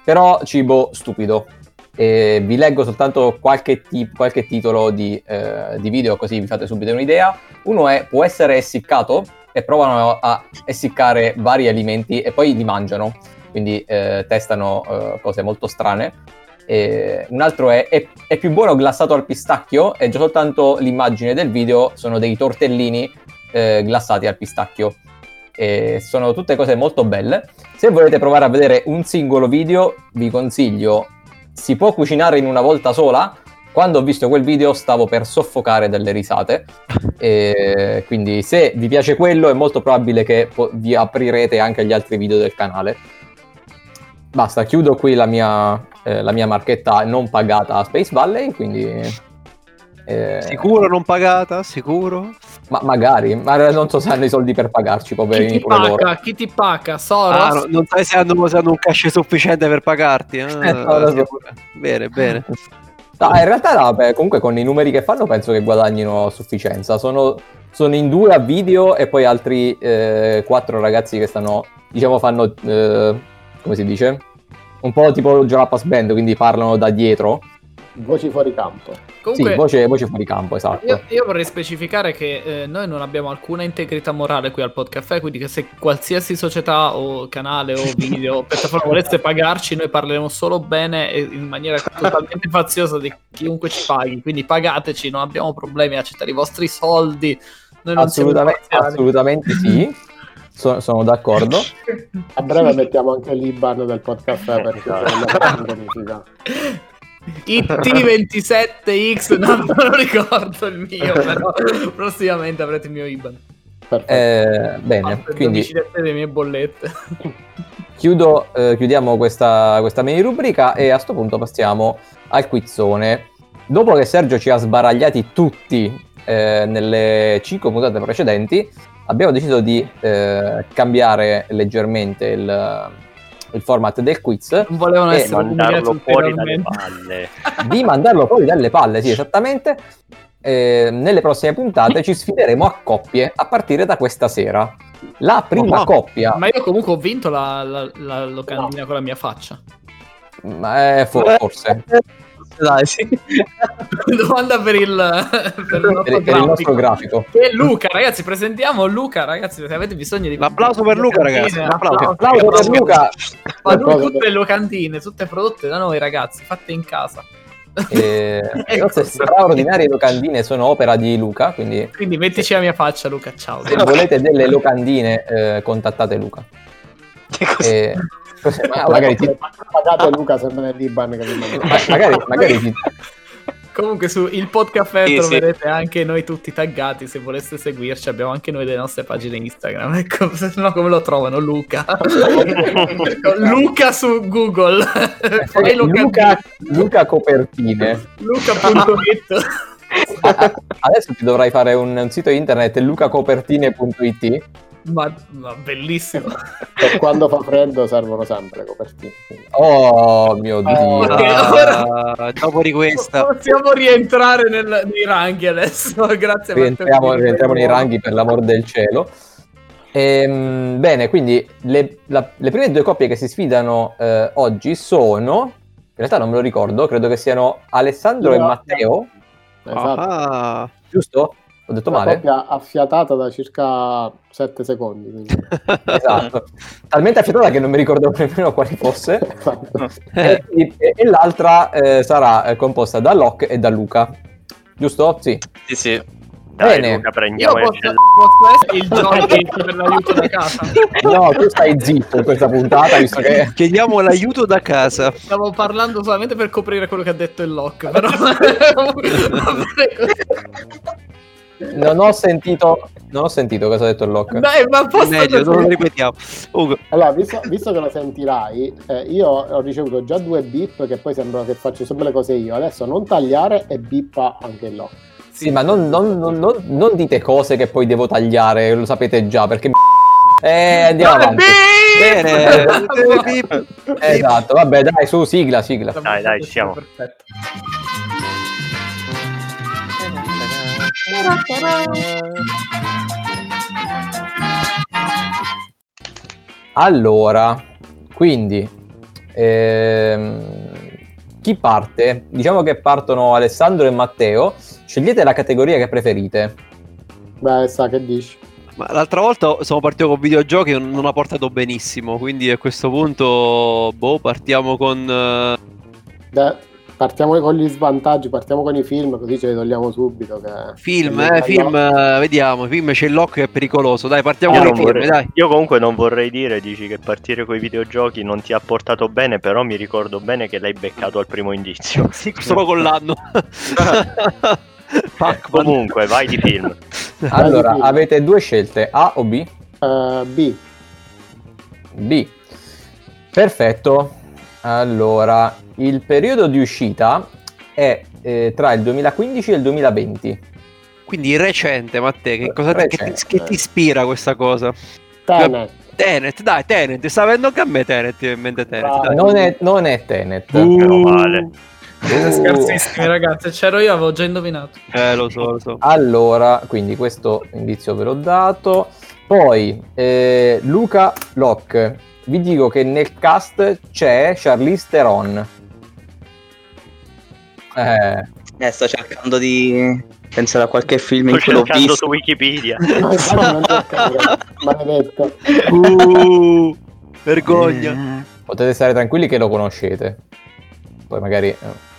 A: però cibo stupido. E vi leggo soltanto qualche, tip, qualche titolo di, eh, di, video così vi fate subito un'idea. Uno è può essere essiccato e provano a essiccare vari alimenti e poi li mangiano, quindi eh, testano eh, cose molto strane. E un altro è, è, è più buono glassato al pistacchio e già soltanto l'immagine del video sono dei tortellini eh, glassati al pistacchio e sono tutte cose molto belle. Se volete provare a vedere un singolo video, vi consiglio Si può cucinare in una volta sola, Quando ho visto quel video stavo per soffocare dalle risate, e quindi se vi piace quello è molto probabile che vi aprirete anche agli altri video del canale. Basta, chiudo qui la mia, eh, la mia marchetta non pagata a Space Valley, quindi... eh,
F: Sicuro non pagata? Sicuro?
A: Ma magari, ma non so se hanno i soldi per pagarci,
B: Chi
A: poverini
B: ti
A: pure loro.
B: paga? Chi ti paga? Soros?
F: Ah, no, non sai se hanno, se hanno un cash sufficiente per pagarti. ah,
A: Eh, no, so.
F: Bene, bene.
A: No, in realtà no, beh, comunque con i numeri che fanno penso che guadagnino a sufficienza. Sono, sono in due a video e poi altri eh, quattro ragazzi che stanno, diciamo, fanno, eh, come si dice? Un po' tipo Jalapas Band, quindi parlano da dietro.
C: Voci fuori campo.
B: Comunque,
A: Sì, voce, voce fuori campo, esatto.
B: Io, io vorrei specificare che eh, noi non abbiamo alcuna integrità morale qui al Podcaffè, quindi che se qualsiasi società o canale o video o piattaforma volesse pagarci, noi parleremo solo bene e in maniera totalmente faziosa di chiunque ci paghi. Quindi pagateci, non abbiamo problemi a accettare i vostri soldi. Noi non siamo
A: Assolutamente, assolutamente sì. So- sono d'accordo.
C: A breve mettiamo anche l'Iban del podcast perché non bonifica.
B: IT27X, no, non lo ricordo il mio, però prossimamente avrete il mio IBAN.
C: Perfetto.
A: Eh, bene, quindi
B: le mie bollette.
A: chiudo, eh, chiudiamo questa, questa mini rubrica e a sto punto passiamo al quizzone. Dopo che Sergio ci ha sbaragliati tutti eh, nelle 5 puntate precedenti, abbiamo deciso di eh, cambiare leggermente il, il format del quiz,
B: Non volevano essere umiliati
D: Mandarlo fuori dalle palle.
A: di mandarlo fuori dalle palle, sì, esattamente. Eh, nelle prossime puntate ci sfideremo a coppie a partire da questa sera. La prima
F: Oh.
A: coppia,
B: Ma io comunque ho vinto la, la, la locandina con la mia faccia.
A: ma, eh, fo- forse,
E: Dai, sì.
B: Domanda per il, per il nostro
A: per, per il nostro
B: grafico. Che è Luca, ragazzi, presentiamo Luca, ragazzi, se avete bisogno di...
F: L'applauso per Luca, ragazzi, un applauso.
A: Applauso per Luca.
B: Ma lui tutte le locandine, tutte prodotte da noi, ragazzi, fatte in casa.
A: Eh, le
B: Ecco.
A: nostre straordinarie locandine sono opera di Luca, quindi
B: Quindi mettici la mia faccia, Luca, ciao.
A: se volete delle locandine eh, contattate Luca. Eh, ma magari, ti-
C: Pagate Luca sempre nell'Iban che
A: ma- magari, magari ti-
B: Comunque su il podcast
E: Sì,
B: troverete anche noi tutti taggati, se voleste seguirci abbiamo anche noi le nostre pagine Instagram, ecco, se no come lo trovano? Luca? Luca su Google, fai
A: Luca,
B: Luca,
A: Luca Copertine.
B: Luca.it
A: Adesso ti dovrai fare un, un sito internet lucacopertine.it
B: ma, ma bellissimo.
C: Per quando fa freddo servono sempre le copertine. quindi.
A: Oh mio dio.
B: Ok,
F: Ah, dopo di questa,
B: Possiamo rientrare nel- nei ranghi adesso, grazie
A: rientriamo,
B: per-
A: rientriamo nei ranghi per l'amor del cielo. Ehm, bene, quindi le, la- le prime due coppie che si sfidano eh, oggi sono, in realtà non me lo ricordo, credo che siano Alessandro e
C: No.
A: Matteo,
C: Esatto.
F: Ah,
A: giusto? Ho detto
C: Una
A: male?
C: coppia affiatata da circa 7 secondi.
A: Esatto. Talmente affiatata che non mi ricordo nemmeno quale fosse.
C: Esatto.
A: e, e- e l'altra eh, sarà eh, composta da Locke e da Luca. Giusto? Sì.
E: Sì, sì.
D: Dai,
A: Bene.
D: Luca,
B: Io
D: prendiamo il
B: posso, posso essere il Jordi per l'aiuto da casa.
A: No, tu stai zitto in questa puntata, visto che...
F: chiediamo l'aiuto da casa.
B: Stavo parlando solamente per coprire quello che ha detto il Lock, però.
A: Non ho sentito, non ho sentito cosa ha detto il Locke.
B: Dai, ma posso
F: Meglio, non lo ripetiamo. Ugo,
C: Allora, visto, visto che lo sentirai, eh, io ho ricevuto già due beep che poi sembra che faccio sempre le cose io. Adesso non tagliare e bippa anche il lock.
A: Sì, ma non, non- non- non- dite cose che poi devo tagliare, lo sapete già, perché... Eh, andiamo avanti.
F: Bene.
A: Esatto, vabbè, dai, su, sigla, sigla.
D: Dai, dai, ci siamo.
B: Perfetto.
A: Allora, quindi, ehm, chi parte? Diciamo che partono Alessandro e Matteo. Scegliete la categoria che preferite.
C: Beh, sa che dici.
F: Ma l'altra volta siamo partiti con videogiochi e non ha portato benissimo, quindi a questo punto, boh, partiamo con... eh,
C: Beh, partiamo con gli svantaggi, partiamo con i film, così ce li togliamo subito. Che...
F: Film,
C: che-
F: eh, film, eh, vediamo. Film c'è l'occhio che è pericoloso. Dai, partiamo
D: Io,
F: con i film,
D: vorrei-
F: dai.
D: io comunque non vorrei dire, dici che partire con i videogiochi non ti ha portato bene, però mi ricordo bene che l'hai beccato al primo indizio.
F: Sì, solo con l'anno. Pac-Man.
D: Comunque, vai di film.
A: Allora,
C: film.
A: avete due scelte, A o B?
C: Eh, B,
A: B. Perfetto. Allora, il periodo di uscita è eh, tra il 2015 e il 2020.
F: Quindi recente, Matteo, che, cosa, che, ti,
A: Recente.
F: che ti ispira questa cosa?
C: Tenet,
F: Tenet, dai, Tenet, sta avendo anche a me Tenet in mente Tenet. Dai.
A: Non è, non è Tenet.
D: Meno male.
B: Siete
A: Uh.
B: scarsissimi, ragazzi. C'ero io, avevo già indovinato.
F: Eh, lo so, lo so.
A: Allora, quindi questo indizio ve l'ho dato. Poi, eh, Luca Locke, vi dico che nel cast c'è Charlize Theron. Eh,
E: Eh, sto cercando di pensare a qualche film in
D: Sto
E: cui l'ho
D: cercando
E: visto.
D: su Wikipedia.
C: Maledetto.
F: Uh, vergogna.
A: potete stare tranquilli che lo conoscete. Poi magari... eh,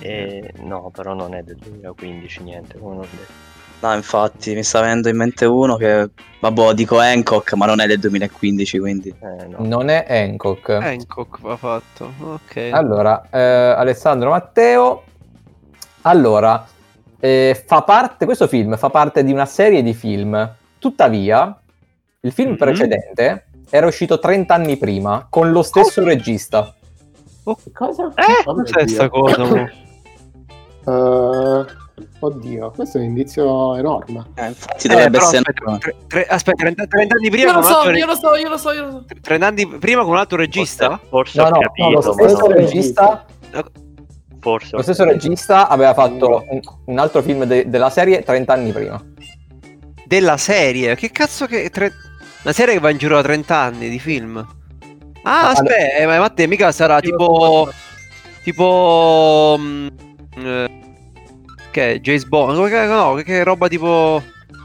D: Eh, no, però non è del 2015 niente, come non ho detto.
E: No, infatti, mi sta venendo in mente uno che, vabbè, dico Hancock, ma non è del 2015, quindi...
D: Eh, no.
A: non è Hancock.
F: Hancock va fatto. Ok.
A: Allora, eh, Alessandro Matteo. Allora, eh, fa parte, questo film fa parte di una serie di film. Tuttavia, il film
D: Mhm.
A: precedente era uscito 30 anni prima con lo stesso regista.
C: Cosa?
F: Eh,
C: Oh
F: cos'è sta cosa?
C: Eh, oddio, questo è un indizio enorme.
E: Eh, infatti dovrebbe
F: Eh,
E: essere...
F: aspetta, tre- tre- aspetta, 30, 30 anni prima
B: Io lo so,
F: re-
B: io lo so, io lo so, io lo so.
F: 30 anni prima con un altro regista?
D: Forse
A: No,
D: ho
A: no, no,
D: capito,
A: lo
D: ma
A: stesso
D: no.
A: regista,
D: Forse
A: lo stesso regista aveva fatto un, un altro film de- della serie 30 anni prima.
F: Della serie? Che cazzo che... tre- Una serie che va in giro da 30 anni di film? Ah, aspetta, eh, ma Matteo mica sarà tipo...
B: lo so.
F: Tipo... eh, che è? James Bond? No, che, roba tipo...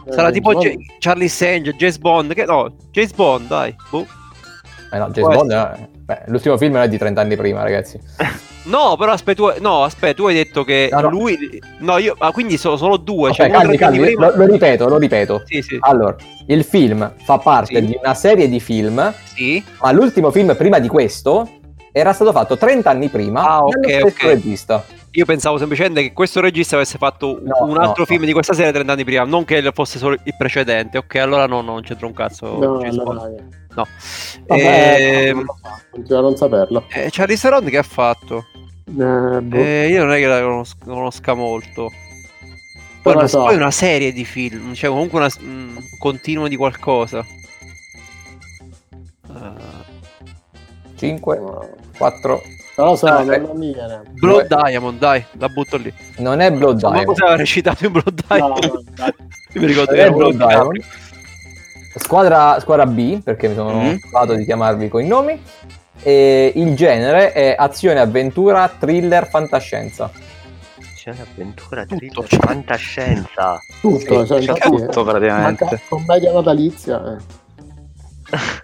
F: Sarà
C: Eh,
F: tipo
C: John-
F: J- Charlie Sange, James Bond, che no, James Bond, dai. boh.
A: Eh no, James
F: Può
A: Bond, eh, beh, l'ultimo film era di 30 anni prima, ragazzi.
F: No, però aspetta, tu, no, aspetta, tu hai detto che
A: No, no.
F: lui no, io ah, quindi sono solo due,
A: Ok,
F: cioè
A: calmi,
F: 30 anni
A: calmi,
F: prima.
A: lo, lo ripeto, lo ripeto.
F: Sì, sì.
A: Allora, il film fa parte
F: Sì.
A: di una serie di film,
F: Sì.
A: ma l'ultimo film prima di questo era stato fatto 30 anni prima
F: Ah,
A: dallo
F: ok,
A: stesso
F: ok.
A: regista.
F: Io pensavo semplicemente che questo regista avesse fatto
A: No,
F: un altro
A: no,
F: film
A: no.
F: di questa serie 30 anni prima, non che fosse solo il precedente. Ok, allora no, no, non c'entra un cazzo.
C: No, allora.
F: No.
C: Vabbè, so, continua a non saperlo.
F: eh, Charlie Theron che ha fatto?
C: Eh, boh.
F: Eh, io non è che la conos- conosca molto. Poi una,
C: so.
F: poi una serie di film, cioè comunque una, un continuo di qualcosa. Eh,
A: 5,
C: No.
A: 4.
C: Non lo so,
A: Ah,
C: non,
A: eh.
C: non mi viene.
F: Blood Diamond, dai, la butto lì.
A: Non è Blood
F: Ma
A: Diamond.
F: cosa aveva recitato in Blood
C: No,
F: Diamond?
C: no, dai.
F: Io mi ricordo
A: Non
F: che
A: è
F: era
A: Blood Diamond.
F: Diamond.
A: Squadra, squadra B, perché mi sono
E: Mm.
A: scordato di chiamarvi con i nomi. E il genere è azione, avventura, thriller, fantascienza.
D: Azione, avventura,
F: Tutto,
D: thriller,
F: cioè.
D: fantascienza.
C: Tutto,
A: Sì,
C: cioè,
E: tutto praticamente.
C: manca commedia natalizia. eh.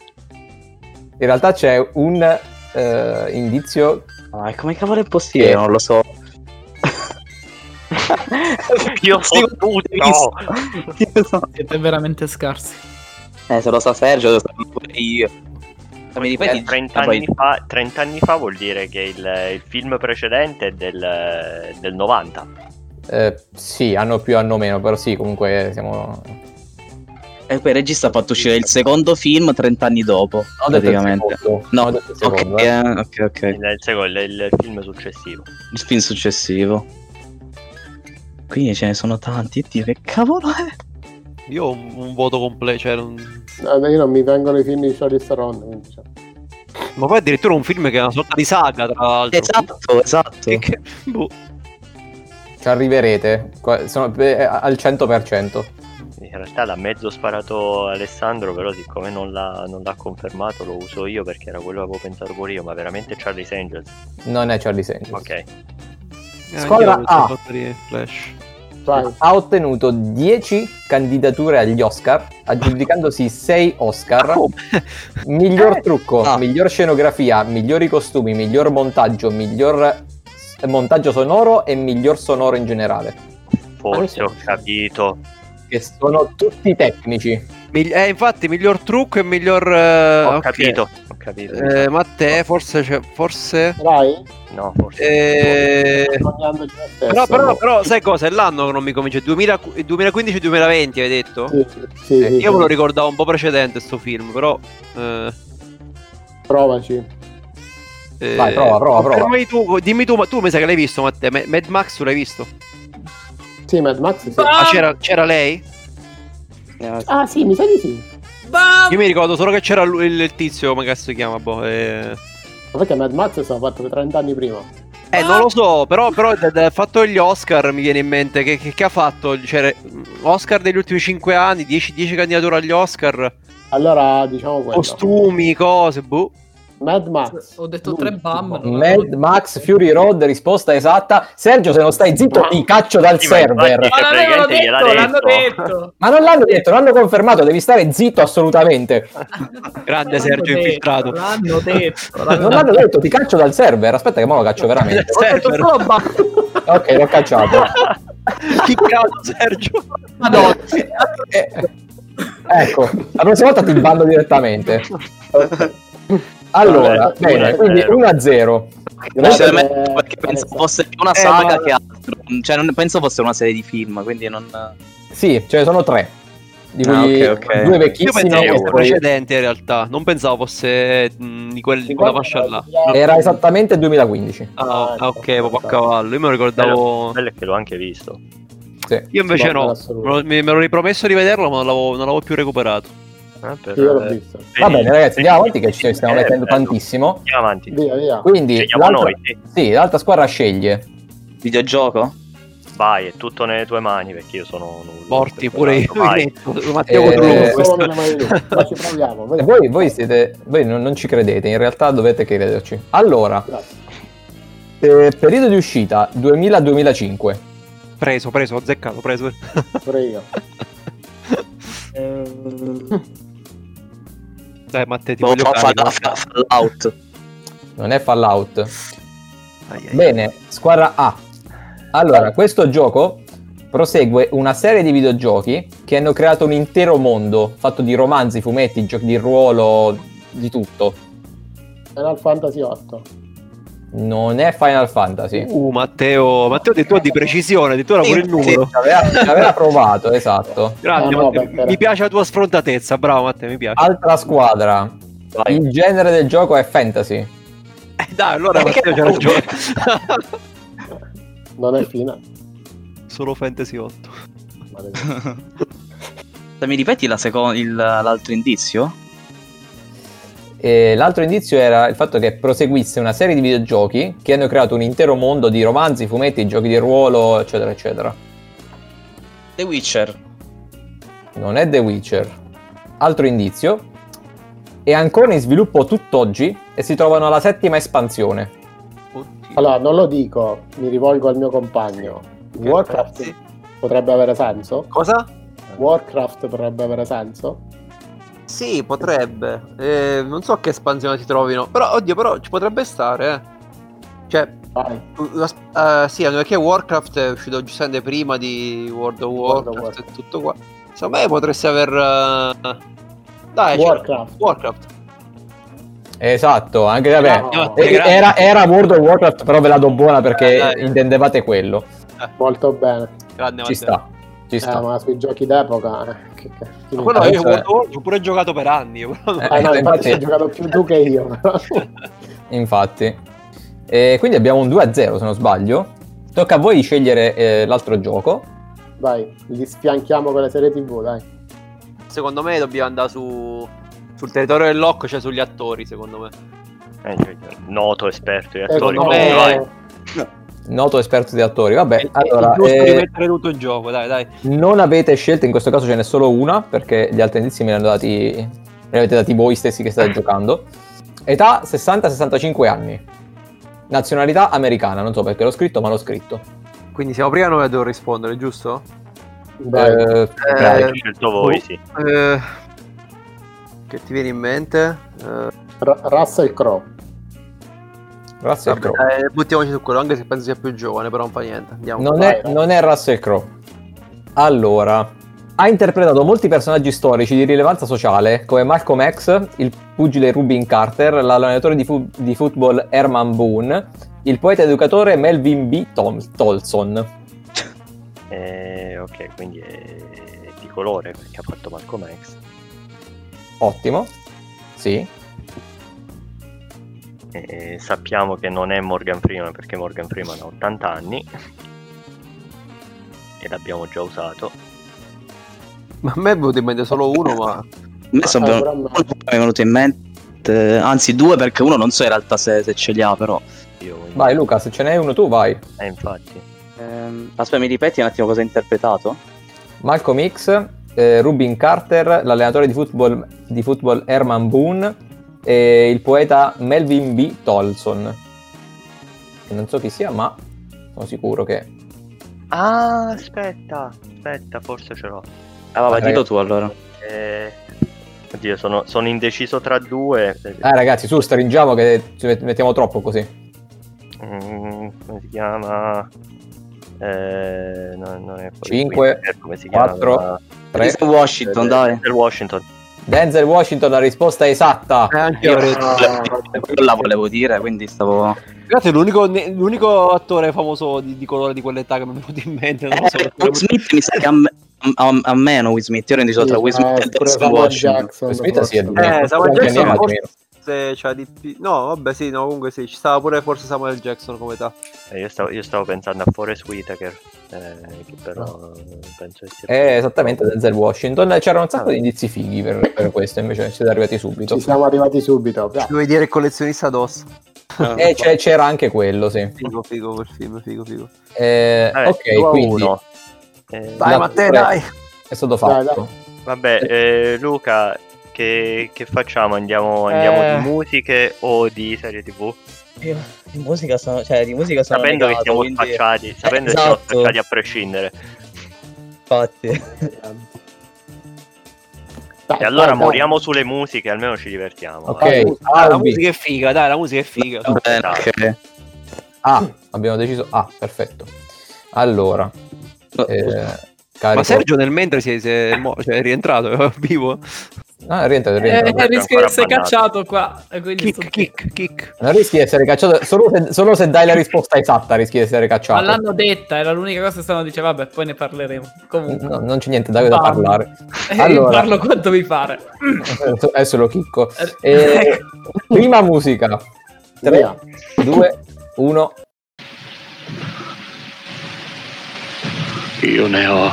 A: In realtà c'è un eh, indizio.
E: Ah, come cavolo è possibile?
A: Sì.
E: Non lo so.
D: Io so
E: Sì,
D: tutto.
E: Io so.
B: Siete veramente scarsi.
E: Eh, se lo sa Sergio, lo so pure io. Mi ripeti,
D: Eh, 30,
E: Ah, poi-
D: anni fa, 30 anni fa vuol dire che il, il film precedente è del, del 90.
A: eh, sì, hanno più, hanno meno, però sì, comunque siamo.
E: E poi il regista ha fatto uscire il secondo film 30 anni dopo.
A: Ho detto il
E: praticamente. No,
A: ho detto il
E: ok,
A: secondo, eh.
E: eh, ok, ok.
D: Il, il secondo, il, il film successivo.
E: Il film successivo. Quindi ce ne sono tanti. Dio, che cavolo è?
F: Io ho un, un voto completo, cioè non-
C: Eh, io non mi vengono i film di Charlie Theron, quindi, cioè.
F: Ma poi addirittura un film che è una sorta di saga, tra l'altro.
E: Esatto, esatto.
F: Che- boh.
A: Ci arriverete. Sono eh, al 100%.
D: In realtà l'ha mezzo sparato Alessandro, però siccome non l'ha, non l'ha confermato lo uso io perché era quello che avevo pensato pure io, ma veramente Charlie's Angels.
A: Non è Charlie Angels.
D: Ok.
F: Eh,
A: Squadra A. Ha ottenuto 10 candidature agli Oscar, aggiudicandosi 6 Oscar.
F: Come?
A: Miglior trucco,
E: Ah.
A: miglior scenografia, migliori costumi, miglior montaggio, miglior montaggio sonoro e miglior sonoro in generale.
D: Forse ho capito.
A: Che sono tutti tecnici.
F: Migli- eh, infatti, miglior trucco e miglior. eh,
D: Ho
F: ok.
D: capito. Ho capito.
F: Eh, Matteo, forse. c'è- forse.
C: Dai,
D: No, forse.
F: Eh,
C: stesso.
F: però, però,
C: no?
F: però, sai cosa? È l'anno che non mi. 2000 2015-2020, hai detto?
C: Sì, sì,
F: Eh,
C: sì,
F: io me lo
C: sì.
F: ricordavo un po' precedente, sto film, però. eh,
C: Provaci.
F: eh,
A: Vai, prova, prova, prova.
F: tu, dimmi tu, ma tu mi sa che l'hai visto, Matteo. Ma- Mad Max tu l'hai visto?
C: Sì, Mad Max sì.
B: Ah!
F: Ah, c'era, c'era lei?
C: Ah sì, mi sa di sì.
B: Bam!
F: Io mi ricordo solo che c'era lui- il, tizio, come cazzo si chiama? Boh, eh...
C: Ma perché Mad Max è stato fatto 30 anni prima.
F: Eh, non lo so, però, però da- da- fatto gli Oscar mi viene in mente che, che- che ha fatto? Cioè, Oscar degli ultimi 5 anni, 10, 10 candidature agli Oscar,
C: Allora, diciamo quello.
F: costumi, cose, boh.
C: Mad Max.
B: Ho detto tre bam.
A: Mad Max Fury Road, risposta esatta. Sergio, se non stai zitto, ti caccio dal
D: Sì, ma
A: server.
B: Ma
D: gliel'ha
B: detto, l'hanno
D: detto.
B: detto.
A: Ma non l'hanno detto, l'hanno confermato, devi stare zitto assolutamente.
F: Grande
B: L'hanno
F: Sergio
B: detto,
F: infiltrato.
B: L'hanno detto.
A: Non
B: l'hanno
A: l'hanno detto, ti caccio dal server. Aspetta che mo lo caccio veramente.
B: Ho detto
F: Server.
B: solo bam.
A: Ok, l'ho cacciato.
F: Chi cazzo, Sergio?
B: Madonna.
A: Eh, ecco, la prossima volta ti bando direttamente. Allora, bene,
D: 1-0.
A: quindi 1-0.
C: Grazie,
E: Sinceramente,
C: eh,
E: perché penso fosse più una
F: Eh,
E: saga
F: ma-
E: che altro. Cioè, non penso fosse una serie di film, quindi non.
A: Sì, ce ne sono tre. Di
E: Ah,
A: cui
E: ok, ok.
A: due
F: Io
A: vecchissimi
F: pensavo fosse
A: poi-
F: precedente in realtà, non pensavo fosse mh, di, quel, di quella fascia là.
A: Era esattamente 2015.
F: Ah, ah, ok, proprio a cavallo. Io me lo ricordavo.
D: Bello è che l'ho anche visto.
A: Sì.
F: Io invece
C: No,
F: no, me l'ho ripromesso di vederlo, ma non l'avevo, non l'avevo più recuperato.
D: Eh, per-
C: Io l'ho visto.
A: Va bene, ragazzi, andiamo avanti che ci stiamo
D: Eh,
A: mettendo
D: bello.
A: tantissimo.
D: Andiamo avanti.
C: Via, via.
A: Quindi
D: Scegliamo
A: l'altra,
D: noi, sì.
A: sì, l'altra squadra sceglie.
E: Videogioco?
D: Vai, è tutto nelle tue mani perché io sono nullo.
F: Morti pure io. Matteo
A: Eh, eh.
C: Ma ci proviamo.
A: Voi, voi siete, voi non, non ci credete, in realtà dovete crederci. Allora, eh, periodo di uscita 2000-2005.
F: Preso, preso, ho azzeccato, preso.
C: Pure io.
F: Dai, Matteo, ti
E: Boh,
F: voglio
E: fa- fa- fa- Fallout.
A: Non è Fallout.
F: Ai, ai.
A: Bene, squadra A. Allora, questo gioco prosegue una serie di videogiochi che hanno creato un intero mondo fatto di romanzi, fumetti, giochi di ruolo, di tutto.
C: Final Fantasy 8.
A: Non è Final Fantasy.
F: Uh, Matteo, Matteo di tu di precisione, addirittura pure il numero.
A: Ci aveva, ci aveva provato, esatto.
F: Grande,
C: Eh, no,
F: Matteo.
C: perché-
F: mi piace la tua sfrontatezza, bravo Matteo, mi piace.
A: Altra squadra.
E: Vai.
A: Il genere del gioco è fantasy.
F: Eh, dai, allora Matteo c'ha ragione.
C: Non è fine.
F: Solo Fantasy 8.
C: Maledetto.
E: Mi ripeti la seco- il- l'altro indizio?
A: E l'altro indizio era il fatto che proseguisse una serie di videogiochi che hanno creato un intero mondo di romanzi, fumetti, giochi di ruolo, eccetera, eccetera.
E: The Witcher.
A: Non è The Witcher. Altro indizio. È ancora in sviluppo tutt'oggi e si trovano alla settima espansione.
C: Allora, non lo dico, mi rivolgo al mio compagno. Warcraft
F: Sì.
C: potrebbe avere senso?
F: Cosa?
C: Warcraft potrebbe avere senso?
F: Sì, potrebbe. Eh, non so che espansione si trovino. Però, oddio, però ci potrebbe stare, eh. Cioè,
C: Vai.
F: la- eh, sì, anche perché Warcraft è uscito giustamente prima di World of
C: World of
F: Warcraft e tutto qua. Secondo me potresti aver... eh, Dai, cioè,
C: Warcraft.
F: Warcraft.
A: Esatto, anche vabbè.
C: No,
A: Eh. Era, era World of Warcraft, però ve la do buona perché
F: Eh,
A: intendevate quello.
C: Molto bene.
F: Grande
A: Ci
F: Matteo.
A: sta. Ci
C: Eh,
A: sta.
C: ma sui giochi d'epoca... eh, che, che,
F: Ma quello io
A: è-
F: ho pure giocato per anni. però non-
A: Eh,
C: Eh, no, infatti
A: infatti-
C: hai giocato più tu che io.
A: Infatti. E quindi abbiamo un 2-0 se non sbaglio. Tocca a voi di scegliere eh, l'altro gioco.
C: Vai, li sfianchiamo con le serie tv, dai.
F: Secondo me dobbiamo andare su... sul territorio del lock, cioè sugli attori, secondo me.
D: Eh, cioè, noto esperto di
C: Eh,
D: attori.
F: secondo me-
D: vai.
A: Noto esperto di attori. Vabbè,
F: È- è
A: allora,
F: giusto
A: eh,
F: rimettere tutto in gioco, dai, dai.
A: non avete scelto, in questo caso ce n'è solo una, perché gli altri indizi me li hanno dati, me li avete dati voi stessi che state giocando. Età 60-65 anni. Nazionalità americana, non so perché l'ho scritto, ma l'ho scritto.
F: Quindi siamo prima noi a devo rispondere, giusto?
C: Vai.
A: Eh,
D: Dai,
A: dai.
D: ho scelto voi, sì.
F: Eh, che ti viene in mente? Eh,
C: Ra- Russell Crowe.
A: Russell
F: Vabbè,
A: Crowe.
F: eh, buttiamoci su quello, anche se penso sia più giovane, però non fa niente. Andiamo.
A: Non
C: vai,
A: è,
C: vai.
A: non è Russell Crowe. Allora, ha interpretato molti personaggi storici di rilevanza sociale, come Malcolm X, il pugile Rubin Carter, l'allenatore di, fu- di football Herman Boone, il poeta educatore Melvin B. Tom- Tolson.
D: Eh, ok, quindi è di colore perché ha fatto Malcolm X.
A: Ottimo. Sì.
D: E sappiamo che non è Morgan Freeman perché Morgan Freeman ha 80 anni. E l'abbiamo già usato.
F: Ma a me è venuto in mente solo uno, ma...
E: A me sono
C: Eh,
E: venuto, in mente, anzi due perché uno non so in realtà se, se ce li ha però.
D: Io,
A: Vai Luca, se ce n'è uno tu vai.
D: Eh, infatti.
E: Ehm, aspetta, mi ripeti un attimo cosa hai interpretato?
A: Malcolm X, eh, Rubin Carter, l'allenatore di football, di football Herman Boone e il poeta Melvin B. Tolson. Che non so chi sia, ma sono sicuro che...
D: Ah, aspetta, aspetta, forse ce l'ho.
E: Ah, vabbè,
A: Ah,
E: dillo tu allora.
D: Eh, Oddio, sono, sono indeciso tra due.
A: Eh ragazzi, su, stringiamo che ci met- mettiamo troppo così.
D: Mm, come si chiama? Eh, no, non è
A: Cinque,
D: Whittaker, come si
A: quattro,
D: chiama?
A: Tre.
E: Denzel Washington,
D: Eh,
E: dai.
D: Denzel Washington.
A: Denzel Washington, la risposta esatta.
F: Eh, anche io avrei detto.
C: Ah,
E: Quello la volevo dire, quindi stavo...
F: Ragazzi, è l'unico, ne- l'unico attore famoso di, di colore di quell'età che mi è venuto in mente. Non lo so.
E: Eh, Will Smith mi sa che a, me- a, a meno Will Smith, io ero indeciso tra Will Smith
C: eh,
E: e Denzel Washington.
C: Jackson,
A: Smith sì, è
C: forse.
F: Eh, Samuel Jackson
A: Nemo,
F: forse c'ha di più. No, vabbè, sì, no, comunque sì, ci stava pure forse Samuel Jackson come età.
D: Eh, io, stavo, io stavo pensando a Forrest Whitaker, eh, che però penso che sia...
A: Eh, esattamente Denzel Washington. C'erano un sacco di indizi fighi per, per questo, invece siete arrivati subito.
C: Ci siamo arrivati subito.
F: Ci dovevi dire il collezionista addosso.
A: E c'è- c'era anche quello, sì.
F: Figo, figo quel film, figo, figo.
A: Eh,
D: Vabbè,
A: ok, quindi
D: uno. Eh,
F: Dai, Matteo, dai.
A: è stato
C: Dai,
A: fatto.
D: Vabbè, eh, Luca, che, che facciamo? Andiamo, andiamo
E: Eh.
D: di musiche o di serie tv?
E: Io di musica sono, cioè di musica sono
D: Sapendo che
E: negato,
D: siamo
E: quindi-
D: spacciati, sapendo
E: Eh,
D: che siamo
E: esatto.
D: spacciati a prescindere.
E: Infatti.
C: Dai,
D: E allora
C: dai, dai.
D: moriamo sulle musiche, almeno ci divertiamo.
A: Ok,
D: dai.
F: Ah, la musica è figa, dai, la musica è figa.
E: Bene, ok.
A: Ah, abbiamo deciso. Ah, perfetto. Allora, eh,
F: Ma Sergio nel mentre si è, si è mo- cioè, è rientrato, è.
A: Ah, rientra,
B: Eh,
A: rientra.
B: rischio di essere
D: bannato.
B: cacciato qua. Quindi sto-
F: Kick, kick, kick.
A: Non rischi di essere cacciato solo se, solo se dai la risposta esatta, rischi di essere
B: Ma
A: cacciato.
B: l'hanno detta, era l'unica cosa che stavano dicendo. Vabbè, poi ne parleremo. Comunque,
A: No, non c'è niente da, da parlare.
B: Eh,
A: Allora.
B: parlo quanto mi pare.
A: Adesso- lo chicco.
B: Eh,
A: Eh, prima musica. 3,
C: Via.
A: 2, 1.
G: Io ne ho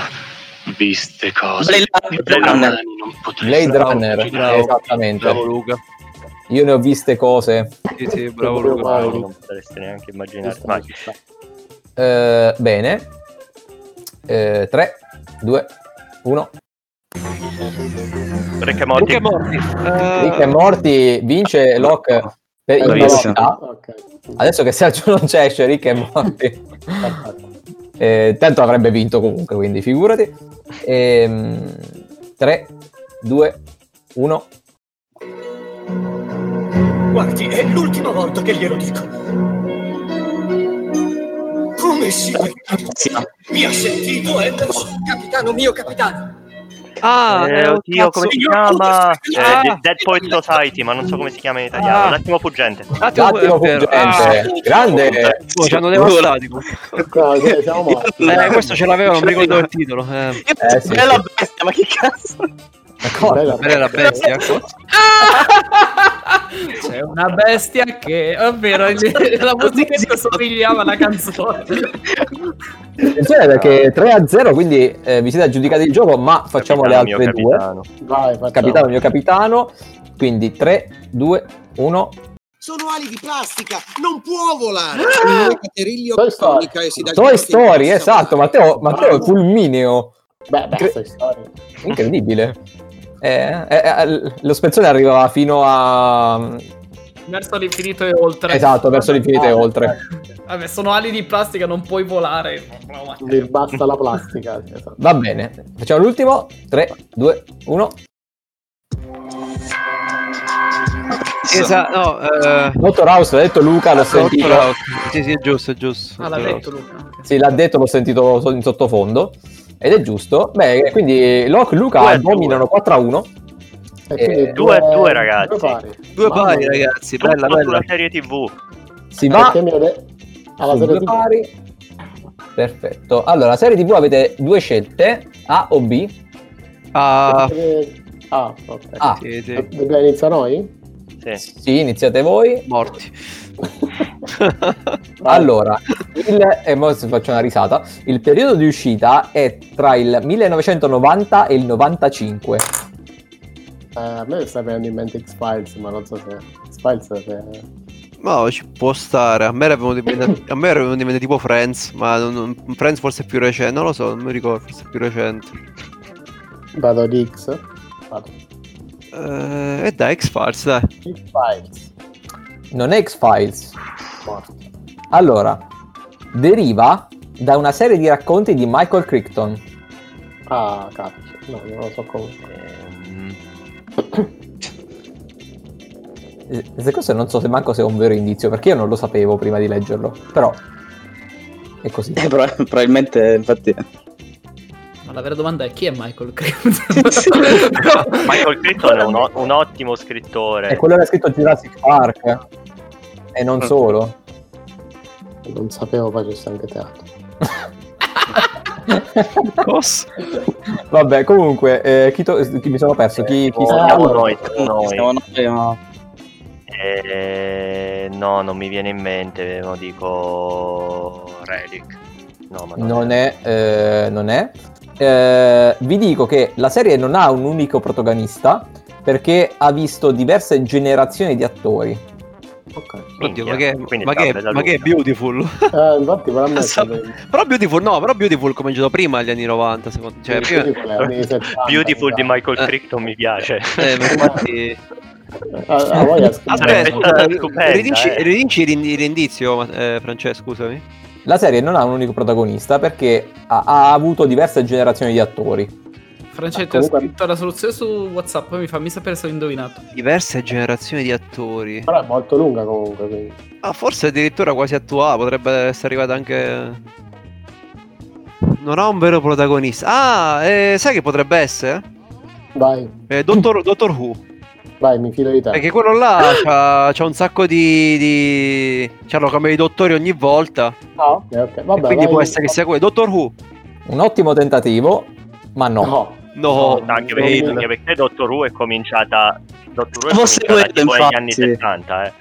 G: viste cose.
E: Blade
G: che
E: Runner.
G: non potrei
A: Blade Runner,
F: bravo,
A: esattamente.
F: Bravo Luca.
A: Io ne ho viste cose.
F: Sì, sì, bravo Luca. Bravo Luca.
D: Non potreste neanche immaginare.
A: Eh, bene. 3, 2, 1.
D: Rick e Morty.
F: Luca e Morty. Eh,
A: Rick e Morty vince Locke per
C: Eh,
E: Bravissimo.
A: velocità.
C: Ok.
A: Adesso che Sergio non c'è, esce Rick e Morty. Eh, tanto avrebbe vinto comunque, quindi figurati. 3, 2, 1.
H: Guardi, è l'ultima volta che glielo dico. Come si
E: no.
H: Mi ha sentito Anderson? Capitano mio, capitano.
F: Ah,
D: Eh,
F: eh,
D: oddio, come si chiama?
H: Ah!
D: Eh, The Dead Poet Society, ma non so come si chiama in italiano.
F: Ah.
D: L'attimo fuggente.
F: Attimo,
A: L'attimo
F: vero.
A: fuggente.
F: Ah,
A: Grande.
F: oh, ci hanno devastati.
C: No, siamo morti.
F: Eh, questo ce l'avevo, non mi ricordo il titolo. Eh,
A: Eh, sì,
E: Bella
A: sì.
E: bestia, ma che cazzo?
A: D'accordo.
C: Bella-
F: per la bestia. ecco.
B: C'è una bestia che, ovvero la musichetta somigliava alla canzone.
A: Attenzione perché 3 a 0, quindi eh, vi siete aggiudicati il gioco, ma facciamo
D: Capitano,
A: le
D: mio
A: altre due.
D: capitano.
C: Vai, facciamo.
A: Capitano, mio capitano. Quindi 3, 2, 1.
I: Sono ali di plastica, non può volare. Il Cateriglio
C: Toy Story.
I: e
A: Toy Story, esatto. Matteo, Matteo è fulmineo.
C: Beh, beh,
A: Cre-. Incredibile. Eh, eh, eh, lo spezzone arrivava fino a...
B: Verso l'infinito e oltre.
A: Esatto, verso l'infinito e
C: Ah,
A: oltre.
B: Vabbè, sono ali di plastica, non puoi volare.
C: Mi basta la plastica. esatto.
A: Va bene. Facciamo l'ultimo. 3, 2, 1.
F: Esatto, no, eh,
A: Dottor House l'ha detto Luca, l'ho sentito.
F: Dottor House. Sì, sì, è giusto, è giusto.
B: Ah, l'ha detto. Luca.
A: Sì, l'ha detto, l'ho sentito in sottofondo. Ed è giusto. Beh, quindi Locke e Luca
D: a
A: dominano 4 a 1.
C: E quindi
A: Eh,
D: due a due, ragazzi.
C: Due pari.
F: Due pari, ragazzi, bella, bella.
D: sulla serie TV.
A: Si va
C: alla serie
A: due
C: TV.
A: pari. Perfetto. Allora, serie TV avete due scelte, A o B.
F: Ah,
C: Ah, ok.
A: Ah,
F: sì, sì.
C: Do- Dobbiamo iniziare noi?
D: Sì.
A: sì, iniziate voi.
F: morti.
A: Allora, il, e mo se faccio una risata. Il periodo di uscita è tra il 1990 e il 95.
C: Eh, a me sta venendo in mente X-Files, ma non so se X-Files se...
F: No, ci può stare. A me era venuto in mente, a me era venuto in mente tipo Friends, ma non- Friends forse è più recente, non lo so, non mi ricordo, forse è più recente.
C: vado di X. Vado.
F: Eh, e dai, X-Files, dai.
C: X-Files.
A: Non è X-Files. Allora, deriva da una serie di racconti di Michael Crichton.
C: Ah, cazzo. No, non lo so come.
D: Ehm,
A: Eh, Se questo non so se manco se è un vero indizio, perché io non lo sapevo prima di leggerlo. Però è così.
E: Eh, pro- probabilmente, infatti...
B: Ma la vera domanda è chi è Michael Crichton?
D: Michael Crichton è un, un ottimo scrittore.
A: È quello che ha scritto Jurassic Park. E non solo.
C: Non sapevo facesse anche teatro.
F: Cosa?
A: Vabbè, comunque, eh, chi, to- chi mi sono perso? Chi, chi
D: Oh, siamo noi, siamo noi.
E: Siamo noi, ma...
D: Eh, no, non mi viene in mente, lo dico Relic. No, ma
A: Non è, eh, non è. Eh, vi dico che la serie non ha un unico protagonista perché ha visto diverse generazioni di attori.
C: Ok.
F: Oddio, ma che, ma che, ma che è. Beautiful?
C: Eh, infatti, per me
F: Sa- però Beautiful, no, però Beautiful cominciato prima agli anni 90, secondo cioè, prima...
D: Beautiful di Michael
F: Eh.
D: Crichton mi piace.
F: Eh, ma infatti...
C: Ah, ah.
F: Aspetta, ridici,
D: eh.
F: l'indizio, ma- eh, Francesco, scusami.
A: La serie non ha un unico protagonista perché ha, ha avuto diverse generazioni di attori.
B: Francesco,
C: Comunque-
B: ha scritto la soluzione su WhatsApp, poi mi fammi sapere se ho indovinato.
F: Diverse generazioni di attori.
C: Però è molto lunga comunque, quindi.
F: Ah, forse addirittura quasi attuale, potrebbe essere arrivata anche... Non ha un vero protagonista. Ah, eh, sai che potrebbe essere?
C: Vai,
F: Eh, Doctor, Doctor Who.
C: vai, mi fido di te.
F: Perché quello là c'ha, c'ha un sacco di... di... C'hanno cambio di dottori ogni volta.
C: Ah, ok, ok. Vabbè,
F: quindi
C: vai.
F: può essere che sia quello. Doctor Who.
A: Un ottimo tentativo, ma no.
C: No.
F: No,
C: No,
D: Anche
C: non-
D: perché, anche perché Doctor Who è cominciata. Doctor Who è
E: Fosse
D: cominciata
E: quello,
D: tipo negli anni
E: infatti.
D: 70, eh.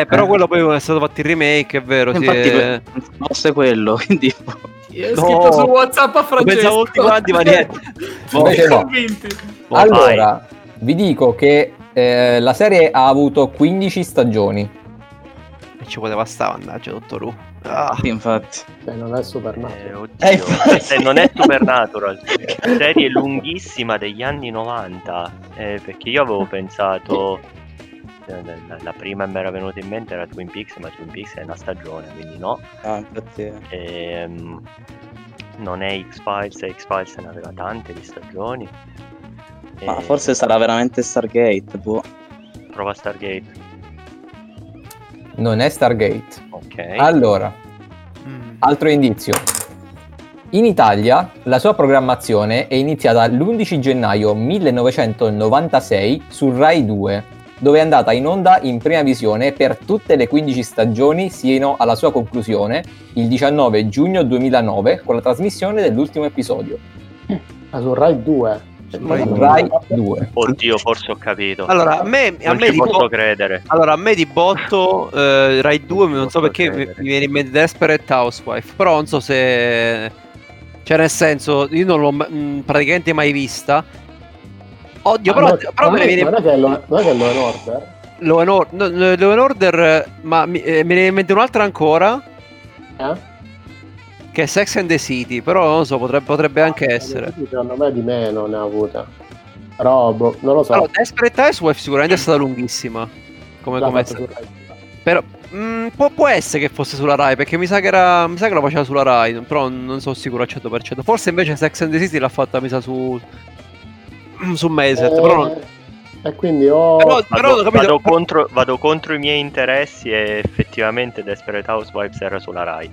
F: Eh, però quello poi è stato fatto il remake, è vero. Sì,
E: Infatti,
F: eh.
E: fosse quello, quindi...
B: Io ho
F: No.
B: scritto su WhatsApp a Francesco.
F: Pensavo tutti quanti, ma niente.
A: Invece no.
B: convinti.
A: Allora, vi dico che eh, la serie ha avuto 15 stagioni.
F: E ci poteva stare, mannaggia, Dottor Who. Ah.
E: Sì, infatti.
C: Cioè, non è Supernatural.
D: Eh, oddio.
E: Eh.
D: Se non è Supernatural, serie lunghissima degli anni 90. eh, perché io avevo pensato. eh, La, la prima che mi era venuta in mente era Twin Peaks, ma Twin Peaks è una stagione, quindi no.
E: Ah, infatti...
D: Ehm, non è X-Files, e X-Files ne aveva tante di stagioni.
E: Ma
D: E
E: forse sarà veramente Stargate, boh.
D: Prova Stargate.
A: Non è Stargate.
D: Ok.
A: Allora,
F: Mm.
A: altro indizio. In Italia la sua programmazione è iniziata l'11 gennaio 1996 su Rai 2, dove è andata in onda in prima visione per tutte le 15 stagioni sino alla sua conclusione il 19 giugno 2009 con la trasmissione dell'ultimo episodio.
C: Ah, su Rai 2.
F: Rai
A: Rai 2.
D: Oddio, forse ho capito.
F: Allora, a me, a
D: non
F: me di
D: posso
F: bo-
D: credere.
F: allora, a me di botto eh, Rai 2, non so
D: Posso
F: perché mi,
D: credere.
F: mi viene in mente Desperate Housewife, però non so se... Cioè, nel senso, io non l'ho mm, praticamente mai vista. Oddio, però,
C: Ah, no,
F: però
C: non,
F: me viene...
C: non è che è lo, non è che è Law and Order?
F: Law and Or- no, no, Law and Order, ma mi, eh, me ne viene in mente un'altra ancora,
C: Eh?
F: Che è Sex and the City, però non lo so, potrebbe, potrebbe anche essere.
C: Secondo me di meno ne ha avuta. Boh, non lo so.
F: Allora, Desperate Housewife sicuramente è stata lunghissima. Come, come
C: Rai 2.
F: Però mm, può, può essere che fosse sulla Rai, perché mi sa che, era, mi sa che lo faceva sulla Rai, però non sono sicuro al 100%. Forse invece Sex and the City l'ha fatta, mi sa, su, su Mediaset,
C: Eh,
F: però non-
C: E quindi ho...
F: Però, però
D: Vado, vado contro, vado contro i miei interessi e effettivamente Desperate Housewives era sulla Rai.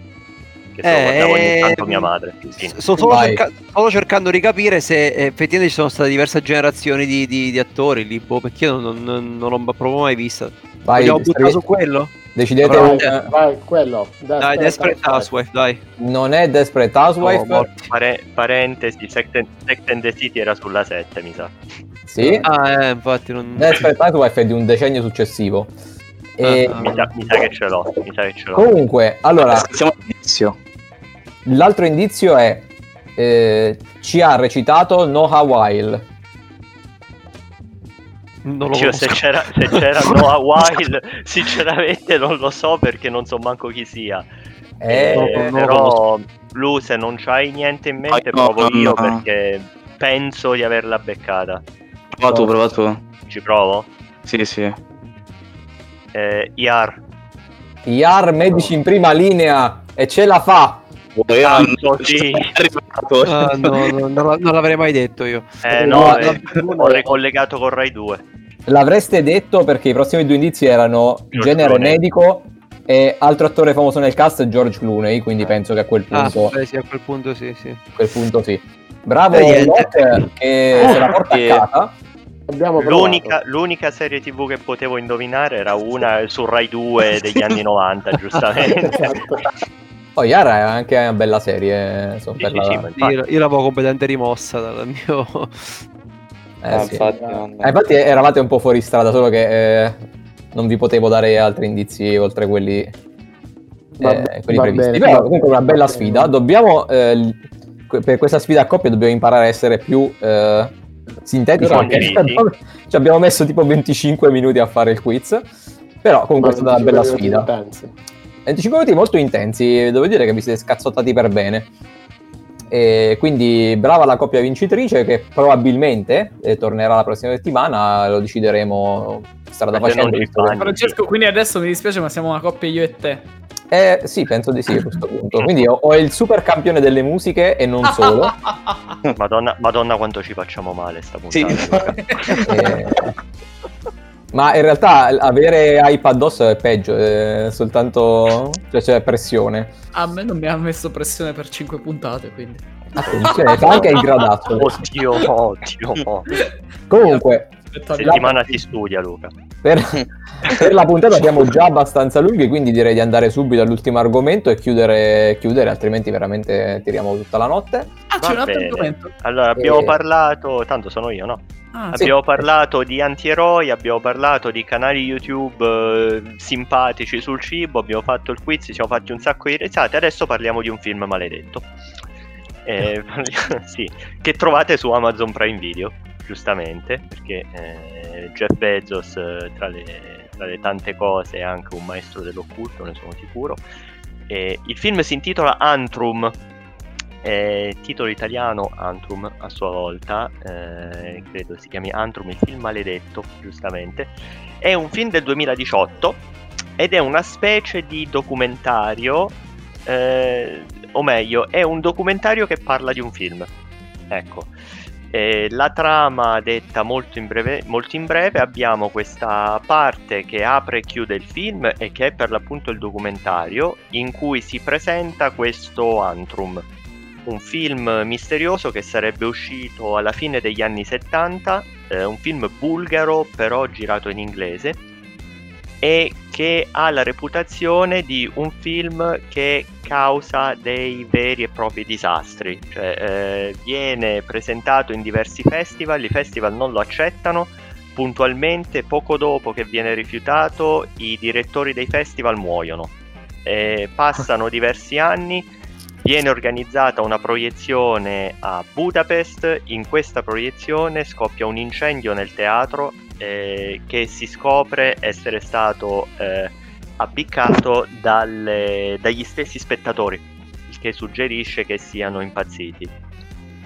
D: Che lo guardavo ogni
F: Eh,
D: tanto mia madre. Fine.
F: Sto solo, cerca- solo cercando di capire se eh, effettivamente ci sono state diverse generazioni di, di- di attori lì, boh, perché io non, non- non l'ho proprio mai vista.
A: Vai,
F: Vogliamo buttare su quello?
A: decidete
F: Però-
A: un-
C: Vai, vai, quello.
F: Dai, Desperate Housewife, dai.
A: Non è Desperate Housewife?
F: Oh, morti.
D: Pare- parentesi, Sex and, the City era sulla 7, mi sa.
A: sì.
F: Ah, eh, infatti non...
A: Desperate Housewife è di un decennio successivo. E
F: Ah,
D: Mi sa, mi sa che ce l'ho, mi sa che ce l'ho.
A: comunque, allora,
E: Siamo all'inizio.
A: l'altro indizio è eh, ci ha recitato Noah Weil.
F: Non lo
D: Dio, se
F: conosco.
D: c'era, se c'era Noah Wild, sinceramente non lo so perché non so manco chi sia.
A: Eh,
D: Eh, però, Blu, se non c'hai niente in mente,
E: Ah, no,
D: provo
E: no,
D: io
E: no.
D: perché penso di averla beccata.
E: Prova tu, prova tu.
D: Ci provo?
E: Sì, sì.
D: Eh, IR.
A: IAR medici in prima linea e ce la fa.
D: Tanto sì.
F: Ah, no, no, non, la- non l'avrei mai detto io.
D: Eh,
A: No,
D: no,
A: no,
D: eh, ho ricollegato con Rai 2.
A: L'avreste detto perché i prossimi due indizi erano
D: George
A: genere
D: Clooney.
A: medico e altro attore famoso nel cast George Clooney, quindi penso che a quel
F: Ah,
A: punto,
F: beh, sì, a quel punto sì, sì.
A: a quel punto sì. Bravo
F: Eh, niente.
A: Locke, che
E: Oh,
A: se la porta
E: sì.
A: a casa.
D: L'unica, l'unica serie tv che potevo indovinare era una su Rai 2 degli anni 90, giustamente.
A: Poi Yara è anche una bella serie, insomma,
D: Sì,
A: per
D: sì,
A: la-
F: Io, io l'avevo completamente rimossa dal mio...
A: eh,
E: Ah,
A: sì.
E: infatti,
C: Eh,
E: non-
A: Eh, infatti eravate un po' fuori strada, solo che eh, non vi potevo dare altri indizi oltre quelli, eh,
C: Va-
A: quelli
C: va
A: previsti.
C: bene,
A: Però comunque una bella
C: bene.
A: sfida. Dobbiamo, eh, per questa sfida a coppia dobbiamo imparare a essere più eh, sintetici.
D: Condivisi.
A: ci abbiamo messo tipo 25 minuti a fare il quiz. Però comunque è stata una bella sfida.
C: Intensi.
A: 25 minuti molto intensi, devo dire che vi siete scazzottati per bene. E quindi brava la coppia vincitrice che probabilmente eh, tornerà la prossima settimana, lo decideremo strada
D: Ma
A: facendo.
B: Francesco, quindi adesso mi dispiace, ma siamo una coppia io e te.
A: Eh, sì, penso di sì a questo punto. Quindi ho, ho il super campione delle musiche e non solo.
D: Madonna, Madonna quanto ci facciamo male sta puntata.
E: Sì.
A: Eh, ma in realtà avere iPad addosso è peggio, è soltanto cioè, c'è pressione.
B: A me non mi ha messo pressione per 5 puntate, quindi.
A: Attenzione, fa anche il gradasso.
D: Oddio, oddio.
A: Comunque.
D: Settimana si studia, Luca.
A: per, per la puntata siamo già abbastanza lunghi, quindi direi di andare subito all'ultimo argomento e chiudere, chiudere altrimenti veramente tiriamo tutta la notte.
B: Ah, c'è
D: Va
B: un altro
D: bene.
B: argomento.
D: Allora, abbiamo
A: Eh.
D: parlato, tanto sono io, no?
B: Ah, sì.
D: Abbiamo parlato di antieroi, abbiamo parlato di canali YouTube eh, simpatici sul cibo, abbiamo fatto il quiz, ci siamo fatti un sacco di risate, adesso parliamo di un film maledetto. Eh, sì, che trovate su Amazon Prime Video, giustamente, perché eh, Jeff Bezos, eh, tra le, tra le tante cose, è anche un maestro dell'occulto, ne sono sicuro. Eh, il film si intitola Antrum, eh, titolo italiano Antrum a sua volta, eh, credo si chiami Antrum, il film maledetto, giustamente. È un film del 2018 ed è una specie di documentario, eh, o meglio, è un documentario che parla di un film. Ecco. Eh, la trama detta molto in, breve, molto in breve, abbiamo questa parte che apre e chiude il film e che è per l'appunto il documentario in cui si presenta questo Antrum, un film misterioso che sarebbe uscito alla fine degli anni 70, eh, un film bulgaro però girato in inglese e che ha la reputazione di un film che causa dei veri e propri disastri, cioè eh, viene presentato in diversi festival, i festival non lo accettano, puntualmente poco dopo che viene rifiutato i direttori dei festival muoiono, Eh, passano diversi anni, viene organizzata una proiezione a Budapest, in questa proiezione scoppia un incendio nel teatro eh, che si scopre essere stato eh, appiccato dalle- dagli stessi spettatori, il che suggerisce che siano impazziti.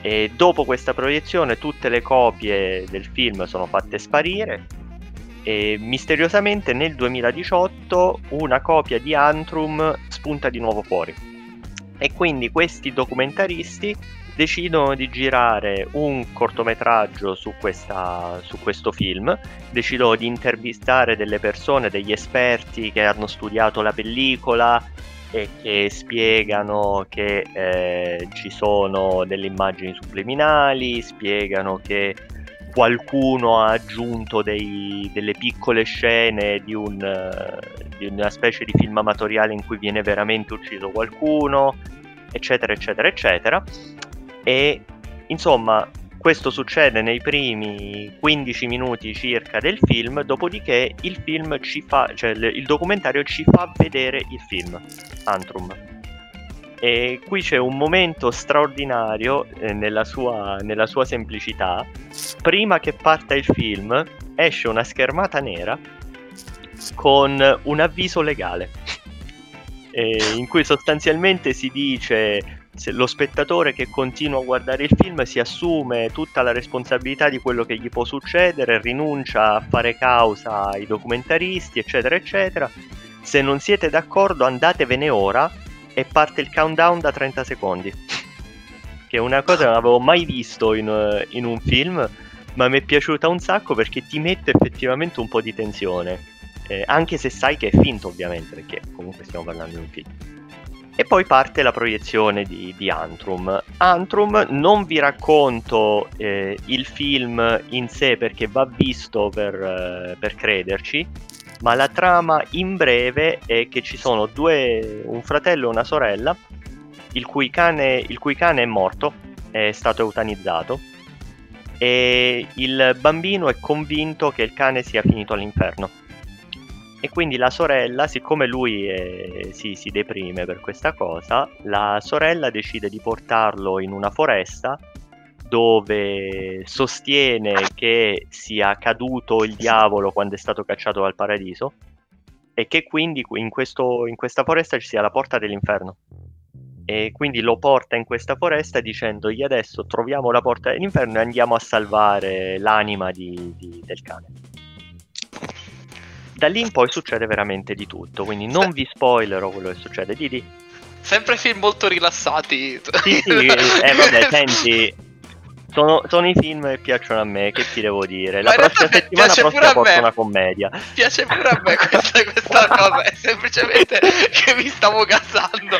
D: E dopo questa proiezione tutte le copie del film sono fatte sparire e misteriosamente nel 2018 una copia di Antrum spunta di nuovo fuori. E quindi questi documentaristi decidono di girare un cortometraggio su, questa, su questo film, decidono di intervistare delle persone, degli esperti che hanno studiato la pellicola e che spiegano che eh, ci sono delle immagini subliminali, spiegano che qualcuno ha aggiunto dei, delle piccole scene di, un, di una specie di film amatoriale in cui viene veramente ucciso qualcuno, eccetera, eccetera, eccetera. E insomma, questo succede nei primi 15 minuti circa del film, dopodiché il film fa, cioè il documentario ci fa vedere il film, Antrum. E qui c'è un momento straordinario eh, nella, sua, nella sua semplicità. Prima che parta il film, esce una schermata nera con un avviso legale. Eh, in cui sostanzialmente si dice lo spettatore che continua a guardare il film si assume tutta la responsabilità di quello che gli può succedere, rinuncia a fare causa ai documentaristi, eccetera, eccetera. Se non siete d'accordo, andatevene ora e parte il countdown da 30 secondi. Che è una cosa che non avevo mai visto in, in un film, ma mi è piaciuta un sacco perché ti mette effettivamente un po' di tensione. Eh, anche se sai che è finto, ovviamente, perché comunque stiamo parlando di un film. E poi parte la proiezione di, di Antrum. Antrum non vi racconto eh, il film in sé perché va visto per, eh, per, crederci, ma la trama in breve è che ci sono due, un fratello e una sorella, il cui cane, il cui cane è morto, è stato eutanizzato, e il bambino è convinto che il cane sia finito all'inferno e quindi la sorella, siccome lui è, si, si deprime per questa cosa, la sorella decide di portarlo in una foresta dove sostiene che sia caduto il diavolo quando è stato cacciato dal paradiso e che quindi in, questo, in questa foresta ci sia la porta dell'inferno. E quindi lo porta in questa foresta dicendogli adesso troviamo la porta dell'inferno e andiamo a salvare l'anima di, di, del cane da lì in poi succede veramente di tutto, quindi non vi spoilerò quello che succede. Didi?
J: Sempre film molto rilassati.
D: Sì, sì, eh vabbè, senti, sono, sono, i film che piacciono a me, che ti devo dire? La prossima settimana prossima porto una commedia.
J: Piace pure a me questa, questa cosa, è semplicemente che mi stavo gasando.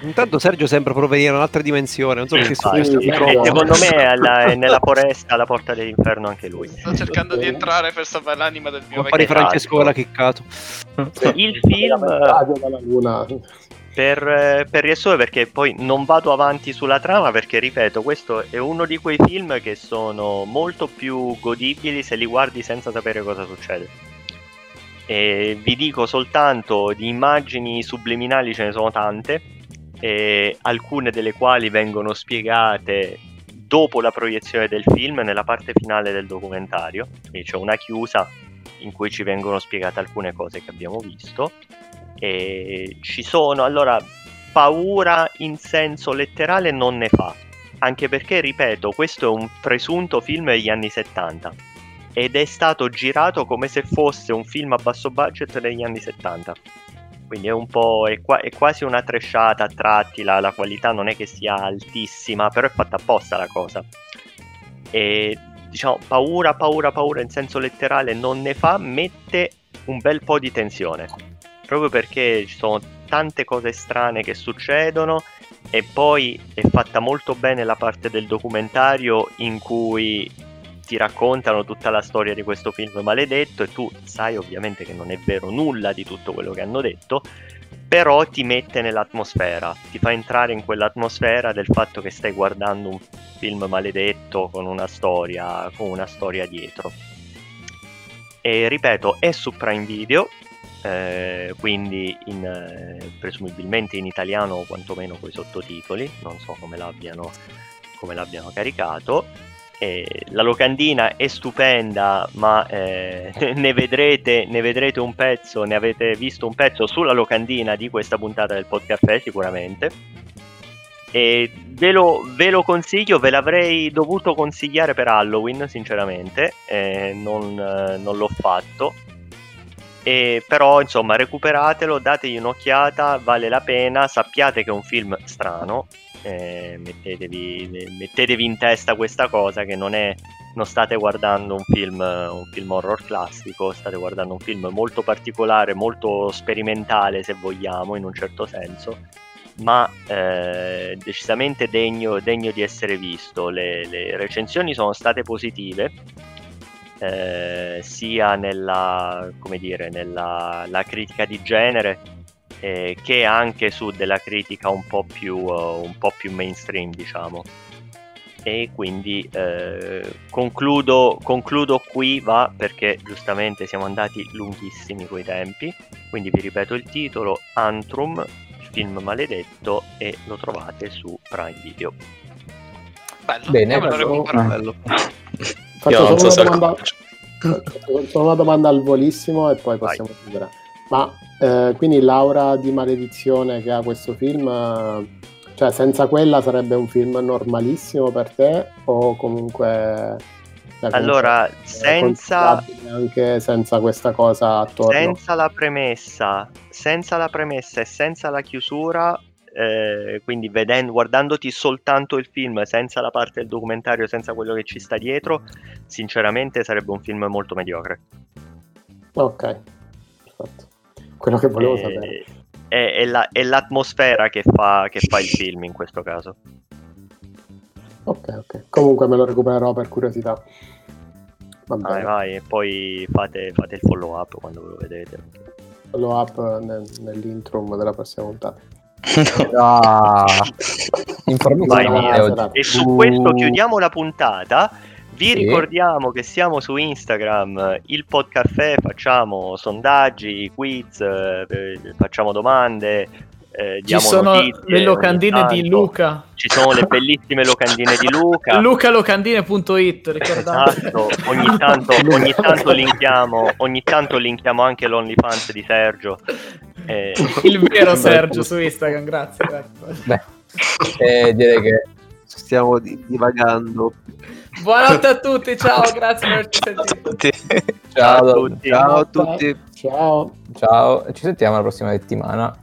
F: Intanto Sergio sembra provenire da un'altra dimensione, non so perché
D: sì, sì, sì, Secondo me è, alla, è, nella foresta alla porta dell'inferno anche lui.
J: Sto cercando di entrare per sapere l'anima del mio
F: vecchio. Francesco l'ha chiccato.
D: Il film... per, per, riassumere, perché poi non vado avanti sulla trama, perché ripeto, questo è uno di quei film che sono molto più godibili se li guardi senza sapere cosa succede. E vi dico soltanto di immagini subliminali ce ne sono tante, alcune delle quali vengono spiegate dopo la proiezione del film, nella parte finale del documentario, quindi c'è una chiusa in cui ci vengono spiegate alcune cose che abbiamo visto e ci sono, allora, paura in senso letterale non ne fa, anche perché, ripeto, questo è un presunto film degli anni 70 ed è stato girato come se fosse un film a basso budget degli anni 70. Quindi è un po'. è, qua, è quasi una tresciata a tratti. La, la, qualità non è che sia altissima, però è fatta apposta la cosa. E diciamo, paura, paura, paura in senso letterale non ne fa, mette un bel po' di tensione proprio perché ci sono tante cose strane che succedono e poi è fatta molto bene la parte del documentario in cui ti raccontano tutta la storia di questo film maledetto e tu sai ovviamente che non è vero nulla di tutto quello che hanno detto, però ti mette nell'atmosfera, ti fa entrare in quell'atmosfera del fatto che stai guardando un film maledetto con una storia, con una storia dietro. E ripeto, è su Prime Video, eh, quindi in, eh, presumibilmente in italiano o quantomeno con i sottotitoli, non so come l'abbiano, come l'abbiano caricato. Eh, la locandina è stupenda, ma eh, ne, vedrete, ne, vedrete, un pezzo, ne avete visto un pezzo sulla locandina di questa puntata del podcast sicuramente. E ve lo, ve lo, consiglio, ve l'avrei dovuto consigliare per Halloween, sinceramente, non, non l'ho fatto e però insomma recuperatelo, dategli un'occhiata, vale la pena, sappiate che è un film strano, eh, mettetevi, mettetevi in testa questa cosa che non è non state guardando un film, un film horror classico, state guardando un film molto particolare, molto sperimentale se vogliamo in un certo senso, ma eh, decisamente degno, degno, di essere visto. Le, le recensioni sono state positive, eh, sia nella, dire, nella critica di genere eh, che anche su della critica un po' più, uh, un po più mainstream, diciamo e quindi eh, concludo, concludo qui va perché giustamente siamo andati lunghissimi coi tempi quindi vi ripeto il titolo Antrum film maledetto e lo trovate su Prime Video
J: bello
A: Bene,
J: bello.
A: bello.
C: Faccio solo, so una domanda, solo una domanda al volissimo e poi possiamo chiudere. Ma eh, quindi Laura di maledizione che ha questo film cioè, senza quella sarebbe un film normalissimo per te o comunque... Cioè,
D: allora, senza...
C: Anche senza questa cosa attorno.
D: Senza la premessa, senza la premessa e senza la chiusura, eh, quindi vedendo, guardandoti soltanto il film, senza la parte del documentario, senza quello che ci sta dietro, sinceramente sarebbe un film molto mediocre.
C: Ok, perfetto. Quello che volevo
D: e...
C: sapere
D: è, è, la, è l'atmosfera che fa, che fa il film in questo caso.
C: Ok, ok. Comunque me lo recupererò per curiosità.
D: Va bene. Vai, vai, e poi fate, fate il follow up quando ve lo vedete.
C: Follow up nel, nell'intro della prossima puntata.
A: ah,
D: vai, e su questo chiudiamo la puntata. Vi sì. ricordiamo che siamo su Instagram, il Podcaffè, facciamo sondaggi, quiz, eh, facciamo domande, eh,
B: Ci sono
D: notizie,
B: le locandine di Luca.
D: Ci sono le bellissime locandine di Luca.
B: lucalocandine.it, ricordate.
D: Esatto, ogni tanto, ogni tanto, linkiamo, ogni tanto linkiamo anche l'OnlyFans di Sergio.
B: Eh, il vero Sergio su Instagram, grazie. grazie.
A: Beh, eh, direi che
F: stiamo divagando.
B: Buonanotte a tutti, ciao, grazie per averci sentito.
A: Ciao, a tutti.
F: Ciao a tutti.
C: Ciao.
A: Ciao, ci sentiamo la prossima settimana.